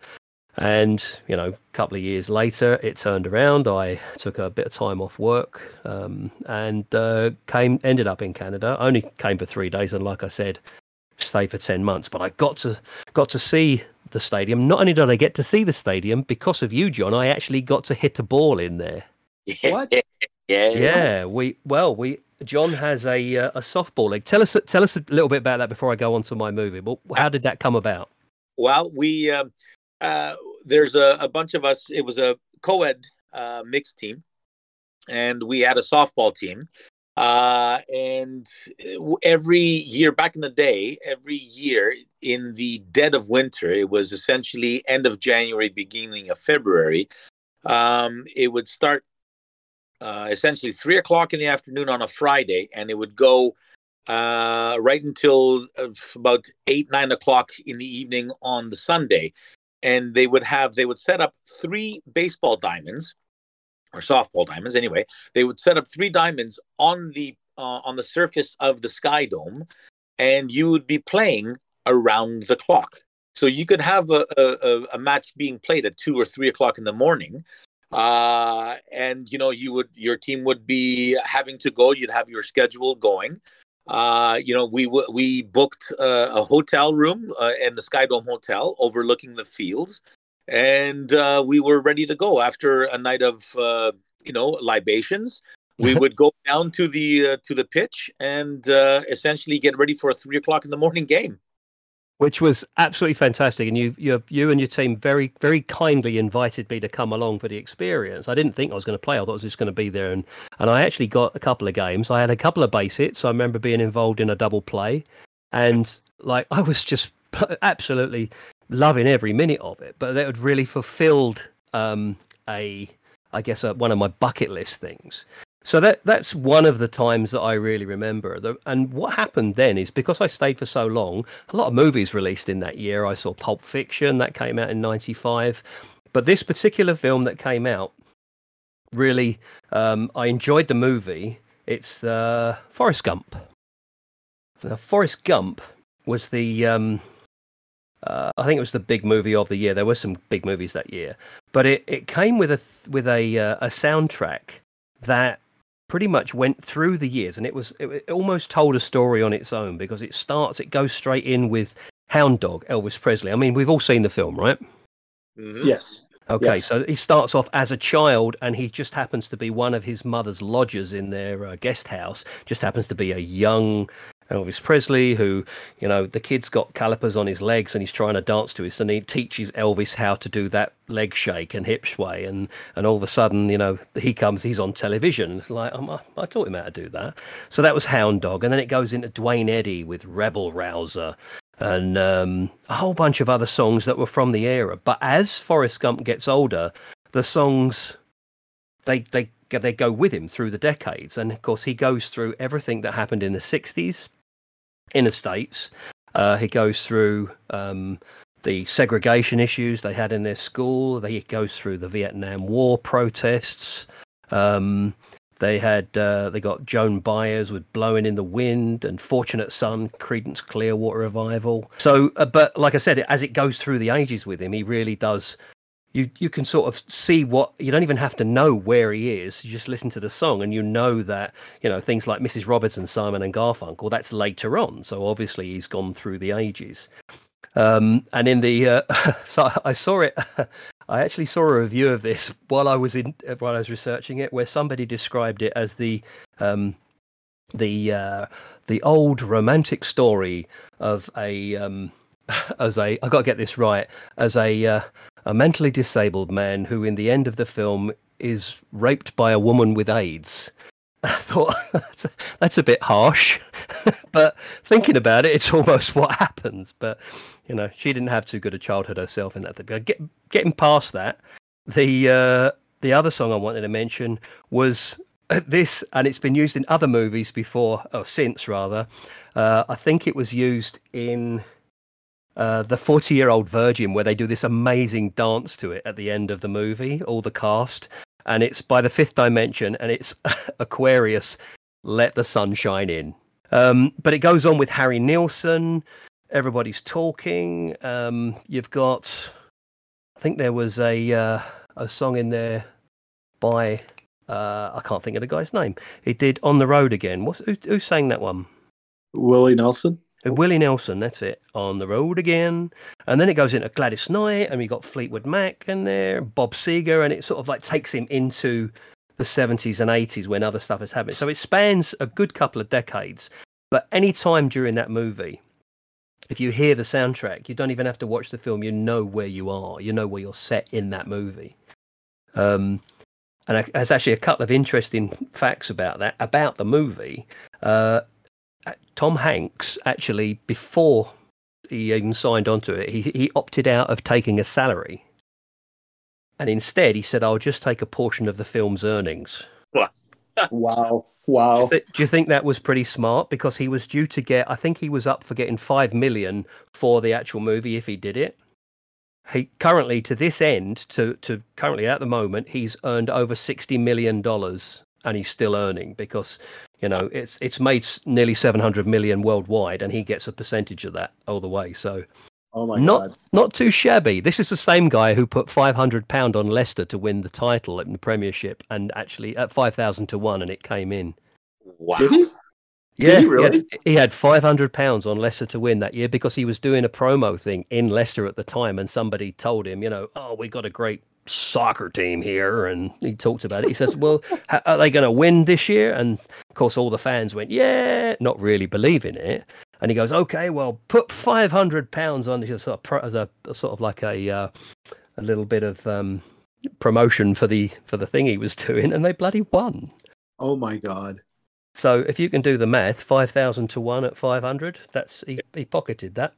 And you know, a couple of years later, it turned around. I took a bit of time off work um, and uh, came, ended up in Canada. Only came for three days, and like I said, stayed for ten months. But I got to got to see the stadium. Not only did I get to see the stadium because of you, John, I actually got to hit a ball in there. What? Yeah. Yeah, we well, we John has a uh, a softball league. Tell us tell us a little bit about that before I go on to my movie. Well, how did that come about? Well, we um, uh, there's a, a bunch of us. It was a co-ed uh, mixed team, and we had a softball team. Uh, and every year back in the day, every year in the dead of winter, it was essentially end of January, beginning of February. Um, it would start uh, essentially three o'clock in the afternoon on a Friday, and it would go uh, right until uh, about eight nine o'clock in the evening on the Sunday, and they would have they would set up three baseball diamonds or softball diamonds anyway. They would set up three diamonds on the uh, on the surface of the Sky Dome, and you would be playing around the clock. So you could have a, a, a match being played at two or three o'clock in the morning, uh, and you know you would your team would be having to go. You'd have your schedule going. Uh, you know, we we booked uh, a hotel room uh, in the Sky Dome Hotel overlooking the fields, and uh, we were ready to go after a night of uh, you know libations. We <laughs> would go down to the uh, to the pitch and uh, essentially get ready for a three o'clock in the morning game. which was absolutely fantastic. And you, you, you and your team very, very kindly invited me to come along for the experience. I didn't think I was going to play. I thought I was just going to be there, and and I actually got a couple of games. I had a couple of base hits. I remember being involved in a double play, and like I was just <laughs> absolutely loving every minute of it. But that had really fulfilled um, a, I guess, a, one of my bucket list things. So that that's one of the times that I really remember. The, and what happened then is because I stayed for so long, a lot of movies released in that year. I saw Pulp Fiction that came out in '95, but this particular film that came out really, um, I enjoyed the movie. It's uh, Forrest Gump. Now, Forrest Gump was the um, uh, I think it was the big movie of the year. There were some big movies that year, but it, it came with a th- with a uh, a soundtrack that pretty much went through the years, and it was it, it almost told a story on its own because it starts it goes straight in with Hound Dog, Elvis Presley. I mean, we've all seen the film, right? Mhm. Yes. Okay, Yes. so he starts off as a child, and he just happens to be one of his mother's lodgers in their uh, guest house. Just happens to be a young Elvis Presley who, you know, the kid's got calipers on his legs, and he's trying to dance to us, and he teaches Elvis how to do that leg shake and hip sway, and and all of a sudden, you know, he comes, he's on television. It's like I, I taught him how to do that. So that was Hound Dog, and then it goes into Duane Eddy with Rebel Rouser and um, a whole bunch of other songs that were from the era. But as Forrest Gump gets older, the songs they they they go with him through the decades, and of course he goes through everything that happened in the '60s in the states. Uh, he goes through um, the segregation issues they had in their school. He goes through the Vietnam War protests. Um, they had uh, they got Joan Baez with "Blowing in the Wind" and "Fortunate Son," Creedence Clearwater Revival. So, uh, but like I said, as it goes through the ages with him, he really does. You you can sort of see what you don't even have to know where he is. You just listen to the song and you know that you know things like Mrs. Robertson, Simon and Garfunkel. That's later on. So obviously he's gone through the ages. Um, and in the uh, <laughs> so I saw it. <laughs> I actually saw a review of this while I was in while I was researching it, where somebody described it as the um, the uh, the old romantic story of a um, <laughs> as a I got to get this right as a uh, a mentally disabled man who, in the end of the film, is raped by a woman with AIDS. <laughs> I thought <laughs> that's a, that's a bit harsh, <laughs> but thinking about it, it's almost what happens. But you know, she didn't have too good a childhood herself in that. But get, getting past that, the uh, the other song I wanted to mention was this, and it's been used in other movies before, or since rather. Uh, I think it was used in uh, the 40 year old virgin where they do this amazing dance to it at the end of the movie all the cast. And it's by the fifth dimension and it's <laughs> aquarius let the sun shine in. Um, but it goes on with harry nilsson. Everybody's talking. Um, you've got i think there was a uh, a song in there by uh, i can't think of the guy's name. He did on the road again. What's who, who sang that one? Willie Nelson. Uh, Willie Nelson, that's it. On the road again. And then it goes into Gladys Knight, and we got Fleetwood Mac in there, Bob Seger, and it sort of like takes him into the 70s and 80s when other stuff is happening. So it spans a good couple of decades. But any time during that movie, if you hear the soundtrack, you don't even have to watch the film. You know where you are. You know where you're set in that movie. Um, and there's actually a couple of interesting facts about that about the movie. Uh, Tom Hanks actually before he even signed onto it, he he opted out of taking a salary, and instead he said, "I'll just take a portion of the film's earnings." Wow. <laughs> Do Wow. you, thi- do you think that was pretty smart? Because he was due to get, I think he was up for getting five million for the actual movie if he did it. He currently, to this end, to to currently at the moment, he's earned over sixty million dollars, and he's still earning because you know it's it's made nearly seven hundred million worldwide, and he gets a percentage of that all the way. So Oh my not god. not too shabby. This is the same guy who put five hundred pound on Leicester to win the title in the Premiership, and actually at five thousand to one, and it came in. Wow. Did he? Did Yeah, he really? had, he had five hundred pounds on Leicester to win that year because he was doing a promo thing in Leicester at the time, and somebody told him, you know, oh, we got a great soccer team here, and he talked about it. He says, well, <laughs> how, are they going to win this year? And of course, all the fans went, yeah, not really believing it. And he goes, okay, well, put five hundred pounds on as a, pro- as a, a sort of like a uh, a little bit of um, promotion for the for the thing he was <laughs> doing, and they bloody won. Oh my god. So if you can do the math, five thousand to one at five hundred, that's he, he pocketed that.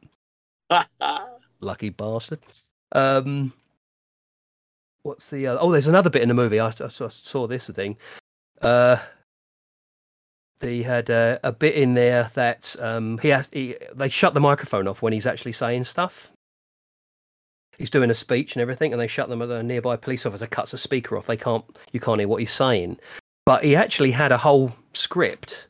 <laughs> Lucky bastard. Um, what's the other? Oh, there's another bit in the movie. I, I saw- I saw this thing. Uh, he had uh, a bit in there that um, he has. He, they shut the microphone off when he's actually saying stuff. He's doing a speech and everything, and they shut them. At a nearby police officer cuts the speaker off. They can't. You can't hear what he's saying. But he actually had a whole script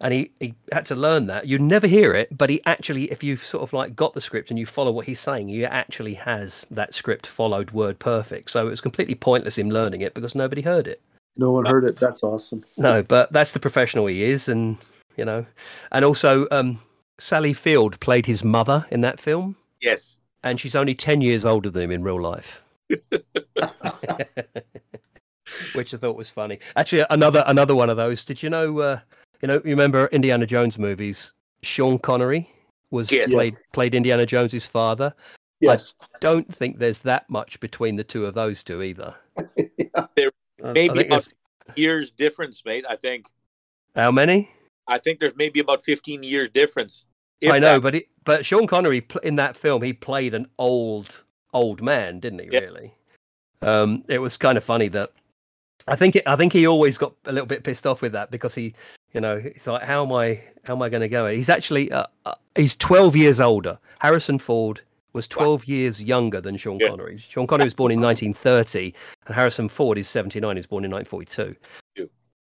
and he, he had to learn that. You'd never hear it but he actually if you sort of like got the script and you follow what he's saying he actually has that script followed word perfect. So it was completely pointless him learning it because nobody heard it. No one heard it. That's awesome. no but that's the professional he is and you know. And also um sally field played his mother in that film. Yes. and she's only 10 years older than him in real life. <laughs> <laughs> Which i thought was funny. Actually another another one of those. Did you know uh you know you remember indiana jones movies sean connery was Yes. played played indiana jones's father Yes. don't think there's that much between the two of those two either <laughs> There I- I Maybe about there's- years difference, mate. I think. how many I think there's maybe about 15 years difference. I know that. but it, but sean connery in that film he played an old old man didn't he Yeah. really um it was kind of funny that i think it, i think he always got a little bit pissed off with that because he you know he like how am i how am i going to go he's actually uh, uh, he's 12 years older harrison ford was 12 years younger than sean Yeah. connery sean connery was born in 1930 and harrison ford is 79 he's born in 1942 Yeah.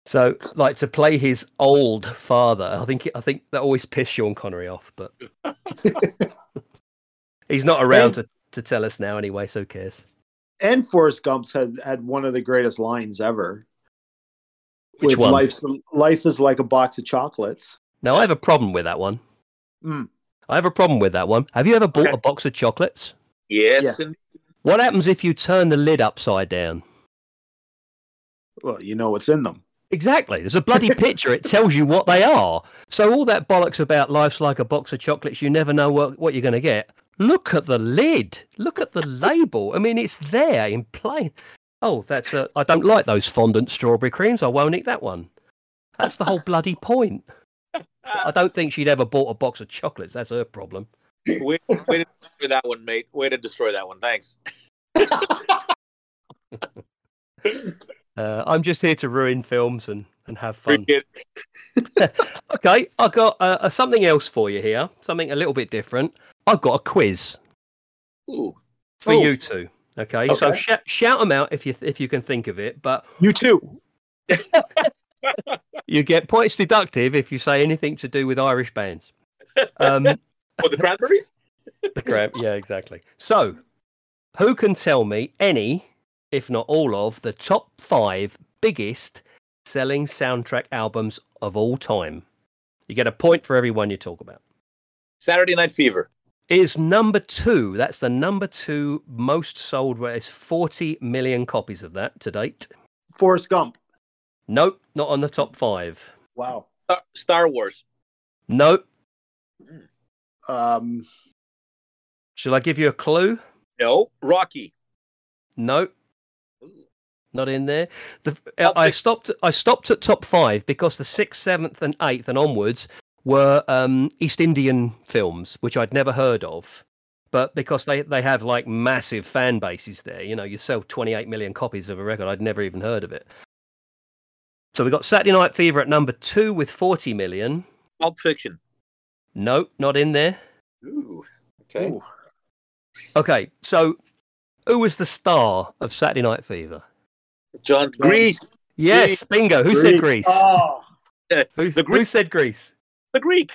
so like to play his old father i think i think that always pissed sean connery off but <laughs> he's not around to, to tell us now anyway so who cares And Forrest Gump's had had one of the greatest lines ever. Which one? Life's, life is like a box of chocolates. now i have a problem with that one Mm. i have a problem with that one have you ever bought Okay. a box of chocolates Yes. Yes. what happens if you turn the lid upside down Well, you know what's in them. Exactly. There's a bloody <laughs> picture. It tells you what they are. So all that bollocks about life's like a box of chocolates, you never know what, what you're going to get. Look at the lid. Look at the label. I mean, it's there in plain. Oh, that's a. I don't like those fondant strawberry creams. I won't eat that one. That's the whole bloody point. I don't think she'd ever bought a box of chocolates. That's her problem. Way, way to destroy that one, mate. Way to destroy that one. Thanks. <laughs> Uh, I'm just here to ruin films and, and have fun. <laughs> Okay, I've got uh, uh, something else for you here. Something a little bit different. I've got a quiz Ooh. for Oh. you two. Okay, so sh- shout them out if you if you can think of it. But You too. <laughs> <laughs> you get points deductive if you say anything to do with Irish bands. Um, <laughs> Oh, the cranberries? the crap, yeah, exactly. So, who can tell me any, if not all of, the top five biggest selling soundtrack albums of all time? You get a point for every one you talk about. Saturday Night Fever. Is number two. That's the number two most sold. Where it's 40 million copies of that to date. Forrest Gump. Nope, not on the top five. Wow. Star- Star Wars. Nope. Um, Shall I give you a clue? No. Rocky. Nope. Ooh. Not in there. The, Pulp I stopped. I stopped at top five because the sixth, seventh, and eighth and onwards were um, East Indian films, which I'd never heard of. But because they, they have like massive fan bases there, you know, you sell 28 million copies of a record. I'd never even heard of it. So we got Saturday Night Fever at number two with 40 million. Pulp Fiction. No, not in there. Ooh. Okay. ooh. Okay, so who was the star of Saturday Night Fever? John Grease. Yes, bingo. Who said Greece? Oh, who, the who said Greece? The Greek.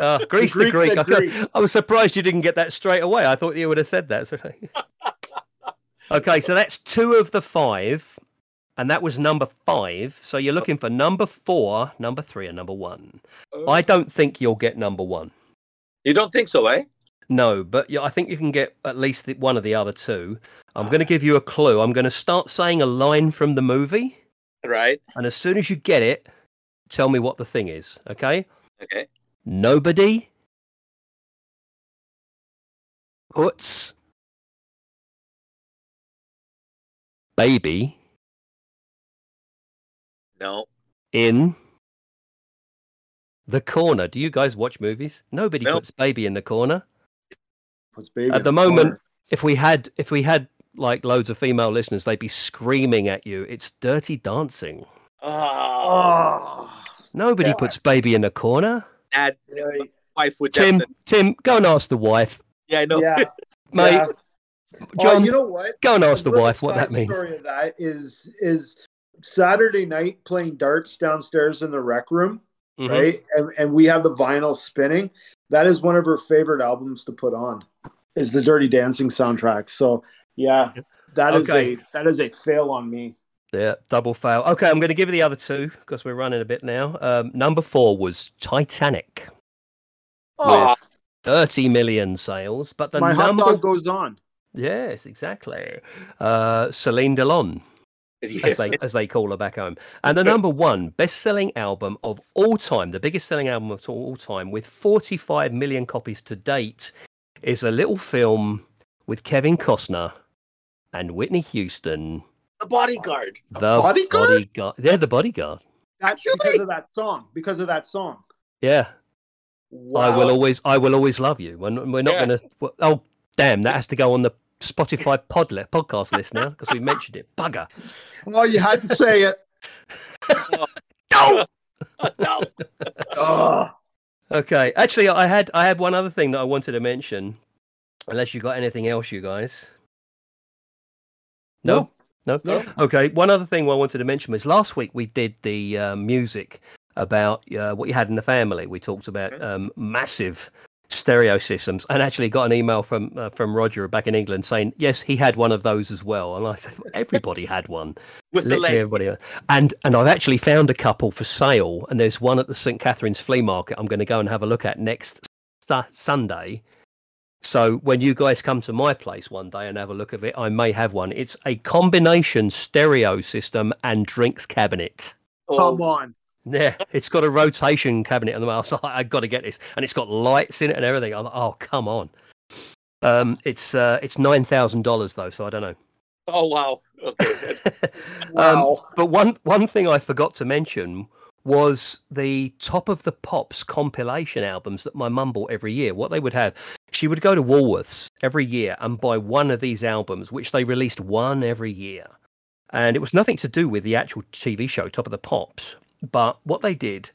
Uh, <laughs> Greece the Greek Greek. I, cou- I was surprised you didn't get that straight away. I thought you would have said that. sorry. <laughs> okay, so that's two of the five, and that was number five. So you're looking for number four, number three, and number one. I don't think you'll get number one. You don't think so, eh? No, but I think you can get at least one of the other two. I'm going to give you a clue. I'm going to start saying a line from the movie, Right. and as soon as you get it, tell me what the thing is. Okay? Okay. Nobody puts baby No. in the corner. Do you guys watch movies? Nobody No. puts baby in the corner. What's baby At in the moment, corner? if we had if we had like loads of female listeners, they'd be screaming at you. It's dirty dancing. Oh. Oh, Nobody Yeah. puts baby in the corner. Dad, yeah, wife would Tim, definitely- Tim, go and ask the wife, Yeah, I know. yeah. <laughs> <laughs> mate. yeah. John, oh, you know what? go and ask A the wife what that means. Story of that is is Saturday night playing darts downstairs in the rec room, Mhm. right? And, and we have the vinyl spinning. That is one of her favorite albums to put on. Is the Dirty Dancing soundtrack. So yeah, that is Okay. a that is a fail on me. Yeah, double fail. Okay, I'm going to give you the other two because we're running a bit now. Um, number four was Titanic, Oh, 30 million sales. But the My hot number, dog goes on. yes, exactly. Uh, Celine Dion, as they as they call her back home, and the number one best-selling album of all time, the biggest-selling album of all time, with 45 million copies to date, is a little film with Kevin Costner and Whitney Houston. The bodyguard. The Bodyguard? bodyguard. They're the bodyguard. That's because of that song. Because of that song. Yeah. Wow. I will always, I will always love you. We're, we're not Yeah. going to. Oh, damn! That has to go on the Spotify pod li- podcast list now because we mentioned it. Bugger. Oh, you had to say it. <laughs> No. no. Oh, <laughs> Okay. Actually, I had, I had one other thing that I wanted to mention. Unless you got anything else, you guys. No. No. No. Okay. One other thing I wanted to mention was last week we did the uh, music about uh, what you had in the family. We talked about Mhm. um, massive stereo systems, and actually got an email from uh, from Roger back in England saying yes, he had one of those as well. And I said everybody had one, <laughs> With the literally legs. everybody. And and I've actually found a couple for sale, and there's one at the St Catharines flea market. I'm going to go and have a look at next Su- Sunday. So when you guys come to my place one day and have a look at it, I may have one. It's a combination stereo system and drinks cabinet. Oh, come on. Yeah, it's got a rotation cabinet on the <laughs> I was like, I got to get this, and it's got lights in it and everything. I'm like, oh, come on. Um, it's uh, it's nine thousand dollars though, so I don't know. Oh wow. Okay. <laughs> Wow. Um, but one one thing I forgot to mention was the top of the pops compilation albums that my mum bought every year. What they would have, she would go to Woolworths every year and buy one of these albums, which they released one every year. And it was nothing to do with the actual TV show Top of the Pops. But what they did,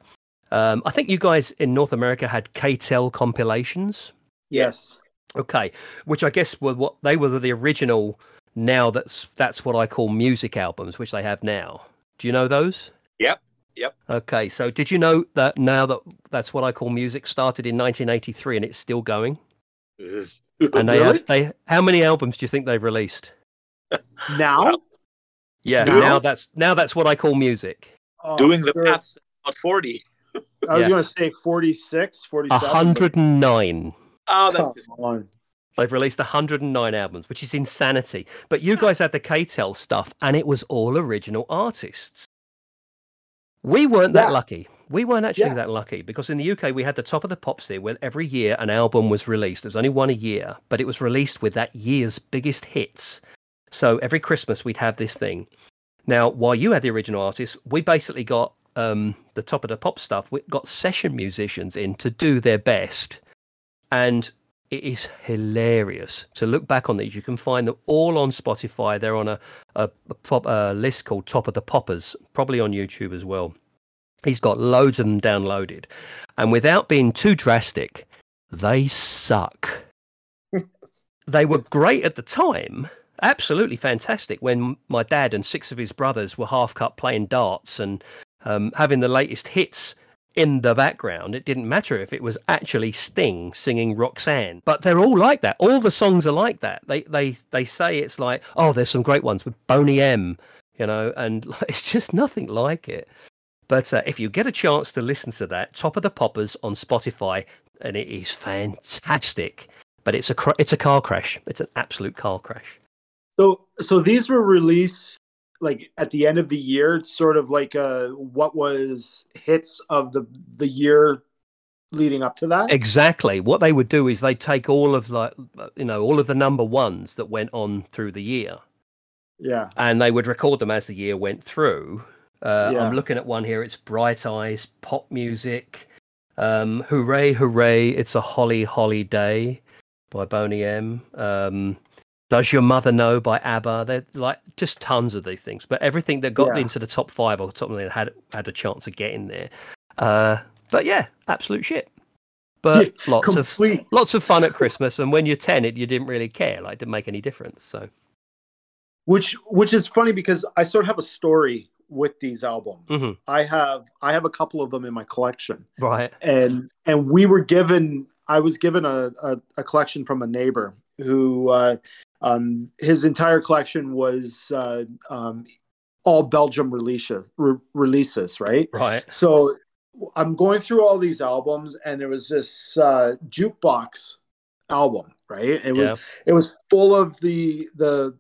um, I think you guys in North America had KTEL compilations. yes. Okay, which I guess were what they were the original. Now that's that's what I call music albums, which they have now. Do you know those? Yep, yep. Okay, so did you know that now that that's what I call music started in 1983 and it's still going? And they Really? have they how many albums do you think they've released? <laughs> Now. Yeah, Now? now that's now that's what I call music. Oh, Doing the sure. maths about forty. I was Yeah. going to say 46, 47. 109. Oh, that's Come on. They've released 109 albums, which is insanity. But you guys had the KTEL stuff, and it was all original artists. We weren't that Yeah. lucky. We weren't actually Yeah. that lucky because in the UK we had the top of the pops there, where every year an album was released. There's only one a year, but it was released with that year's biggest hits. So every Christmas we'd have this thing. Now, while you had the original artists, we basically got um, the top of the pop stuff. We got session musicians in to do their best, and it is hilarious to look back on these. You can find them all on Spotify. They're on a a, a pop, a list called Top of the Poppers, probably on YouTube as well. He's got loads of them downloaded, and without being too drastic, they suck. <laughs> they were great at the time, absolutely fantastic. When my dad and six of his brothers were half cut playing darts and um, having the latest hits in the background. It didn't matter if it was actually Sting singing Roxanne, but they're all like that. All the songs are like that. They they they say it's like, oh, there's some great ones with Boney M, you know, and <laughs> it's just nothing like it. But uh, if you get a chance to listen to that, Top of the Poppers on Spotify, and it is fantastic. But it's a cr- it's a car crash. It's an absolute car crash. So, so these were released like at the end of the year, sort of like uh, what was hits of the the year leading up to that. Exactly. What they would do is they take all of like you know all of the number ones that went on through the year, Yeah, and they would record them as the year went through. Uh, Yeah. I'm looking at one here. It's Bright Eyes, pop music. Um, hooray, hooray! It's a holly, holly day by Boney M. Um, Does Your Mother Know by ABBA? They're like just tons of these things, but everything that got Yeah. into the top five or top that had had a chance of getting there. Uh, but yeah, absolute shit. But lots of lots of fun at Christmas, and when you're ten, it you didn't really care. Like, it didn't make any difference. So Which which is funny because I sort of have a story with these albums. Mhm. I have I have a couple of them in my collection. right, and and we were given i was given a, a, a collection from a neighbor who uh, um, his entire collection was uh, um, all belgium releases re- releases right? Right, so i'm going through all these albums and there was this uh, jukebox album right? It was yeah, it was full of the the,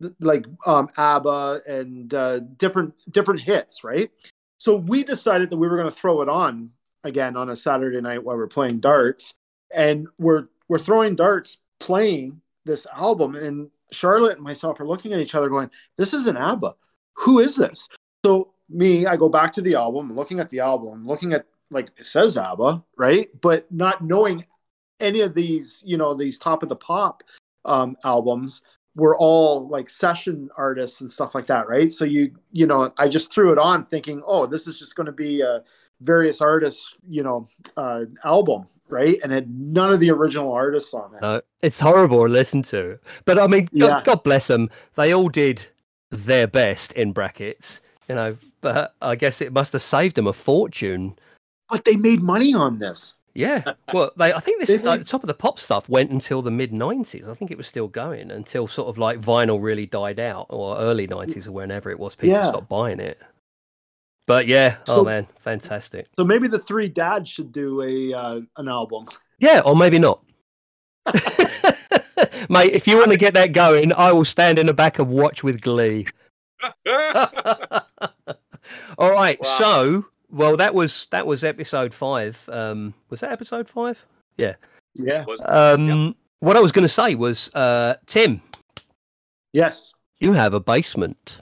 the like um abba and uh different different hits right? So we decided that we were going to throw it on again on a saturday night while we're playing darts and we're we're throwing darts playing this album and charlotte and myself are looking at each other going this is an abba. Who is this? So me i go back to the album looking at the album looking at like it says abba right? But not knowing any of these, you know, these top of the pop um, albums were all like session artists and stuff like that, right? So you, you know, I just threw it on thinking, oh, this is just going to be a various artists, you know, uh, album, right? And had none of the original artists on it. no, it's horrible to listen to. But I mean, Yeah. God, God bless them. They all did their best in brackets, you know. But I guess it must have saved them a fortune. But they made money on this. Yeah, well, they I think this <laughs> like, the top of the pop stuff went until the mid '90s. I think it was still going until sort of like vinyl really died out, or early '90s, or whenever it was people Yeah. stopped buying it. But yeah, oh man, fantastic. So maybe the three dads should do a uh, an album. Yeah, or maybe not. <laughs> <laughs> Mate, if you want to get that going, I will stand in the back and watch with glee. <laughs> All right, Wow. so well, that was that was episode five. Um, was that episode five? Yeah. Yeah. Um, what I was going to say was, uh, Tim, Yes. you have a basement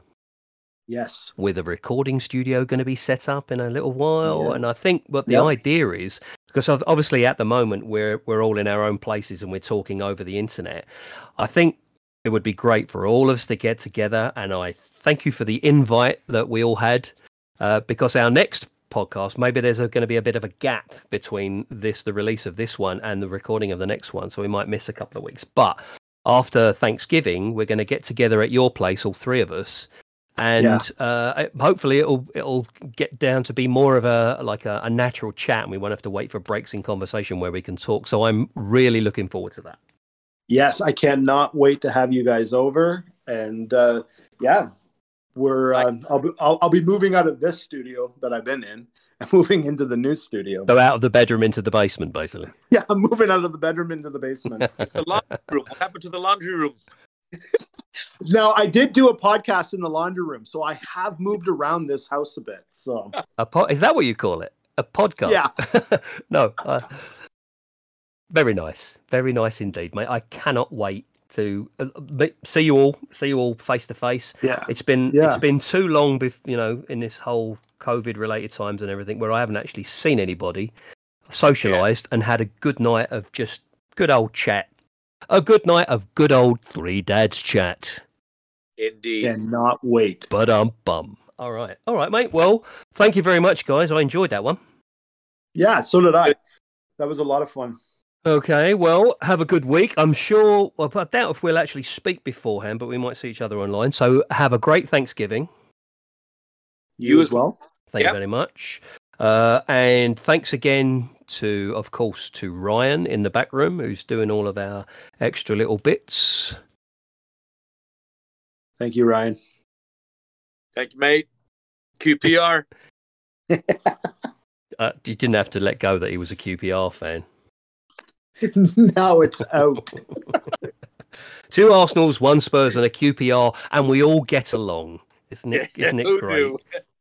Yes. with a recording studio going to be set up in a little while, Yeah. and I think what the Yep. idea is because obviously at the moment we're we're all in our own places and we're talking over the internet. I think it would be great for all of us to get together, and I thank you for the invite that we all had uh, because our next podcast maybe there's going to be a bit of a gap between this the release of this one and the recording of the next one so we might miss a couple of weeks but after thanksgiving we're going to get together at your place all three of us and Yeah. uh, hopefully it'll it'll get down to be more of a like a, a natural chat and we won't have to wait for breaks in conversation where we can talk so i'm really looking forward to that Yes, I cannot wait to have you guys over. And uh, yeah, we're um, I'll, be, I'll I'll be moving out of this studio that I've been in <laughs> and moving into the new studio. so out of the bedroom into the basement basically <laughs> Yeah, I'm moving out of the bedroom into the basement. <laughs> The laundry room. What happened to the laundry room? Now I did do a podcast in the laundry room, so I have moved around this house a bit. So A po- is that what you call it? A podcast? Yeah. <laughs> no. Uh, very nice. Very nice indeed, mate. I cannot wait to uh, see you all. See you all face to face. yeah, It's been Yeah. it's been too long, bef- you know, in this whole COVID related times and everything, where I haven't actually seen anybody, socialised, and had a good night of just good old chat. A good night of good old three dads chat. Indeed. cannot wait. But um bum. All right, all right, mate. Well, thank you very much, guys. I enjoyed that one. Yeah, so did I. That was a lot of fun. Okay, well, have a good week. I'm sure, well, I doubt if we'll actually speak beforehand, but we might see each other online. So have a great Thanksgiving. You, You as as well. Thank Yep. you very much. Uh, and thanks again to, of course, to Ryan in the back room who's doing all of our extra little bits. Thank you, Ryan. Thank you, mate. QPR. <laughs> Uh, you didn't have to let go that he was a QPR fan. <laughs> now it's out. <laughs> Two Arsenals, one Spurs, and a QPR, and we all get along. Isn't it? Isn't it great? knew?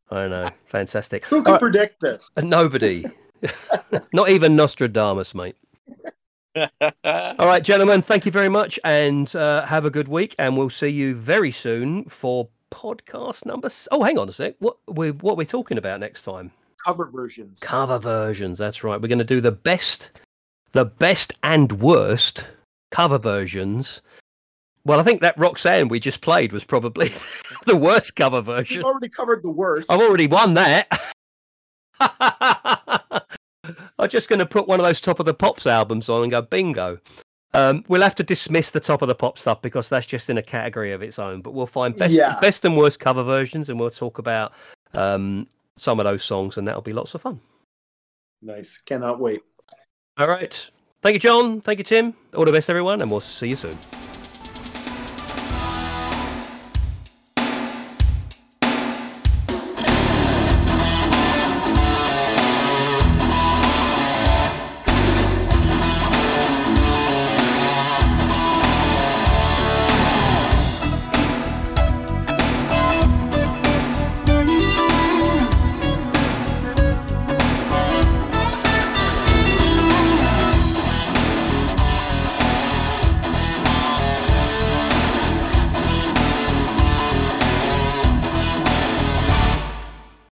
I know, fantastic. Who can right. predict this? Nobody. <laughs> Not even Nostradamus, mate. <laughs> All right, gentlemen, thank you very much and uh, have a good week. And we'll see you very soon for podcast number. s- Oh, hang on a sec. What we're, what we're talking about next time? Cover versions. Cover versions. That's right. We're going to do the best, the best and worst cover versions. Well, I think that Roxanne we just played was probably <laughs> the worst cover version. We've already covered the worst. I've already won that. I'm just going to put one of those Top of the Pops albums on and go bingo. Um, we'll have to dismiss the Top of the Pop stuff because that's just in a category of its own. But we'll find best, Yeah. best and worst cover versions, and we'll talk about um, some of those songs, and that'll be lots of fun. Nice. Cannot wait. All right. Thank you, John. Thank you, Tim. All the best, everyone, and we'll see you soon.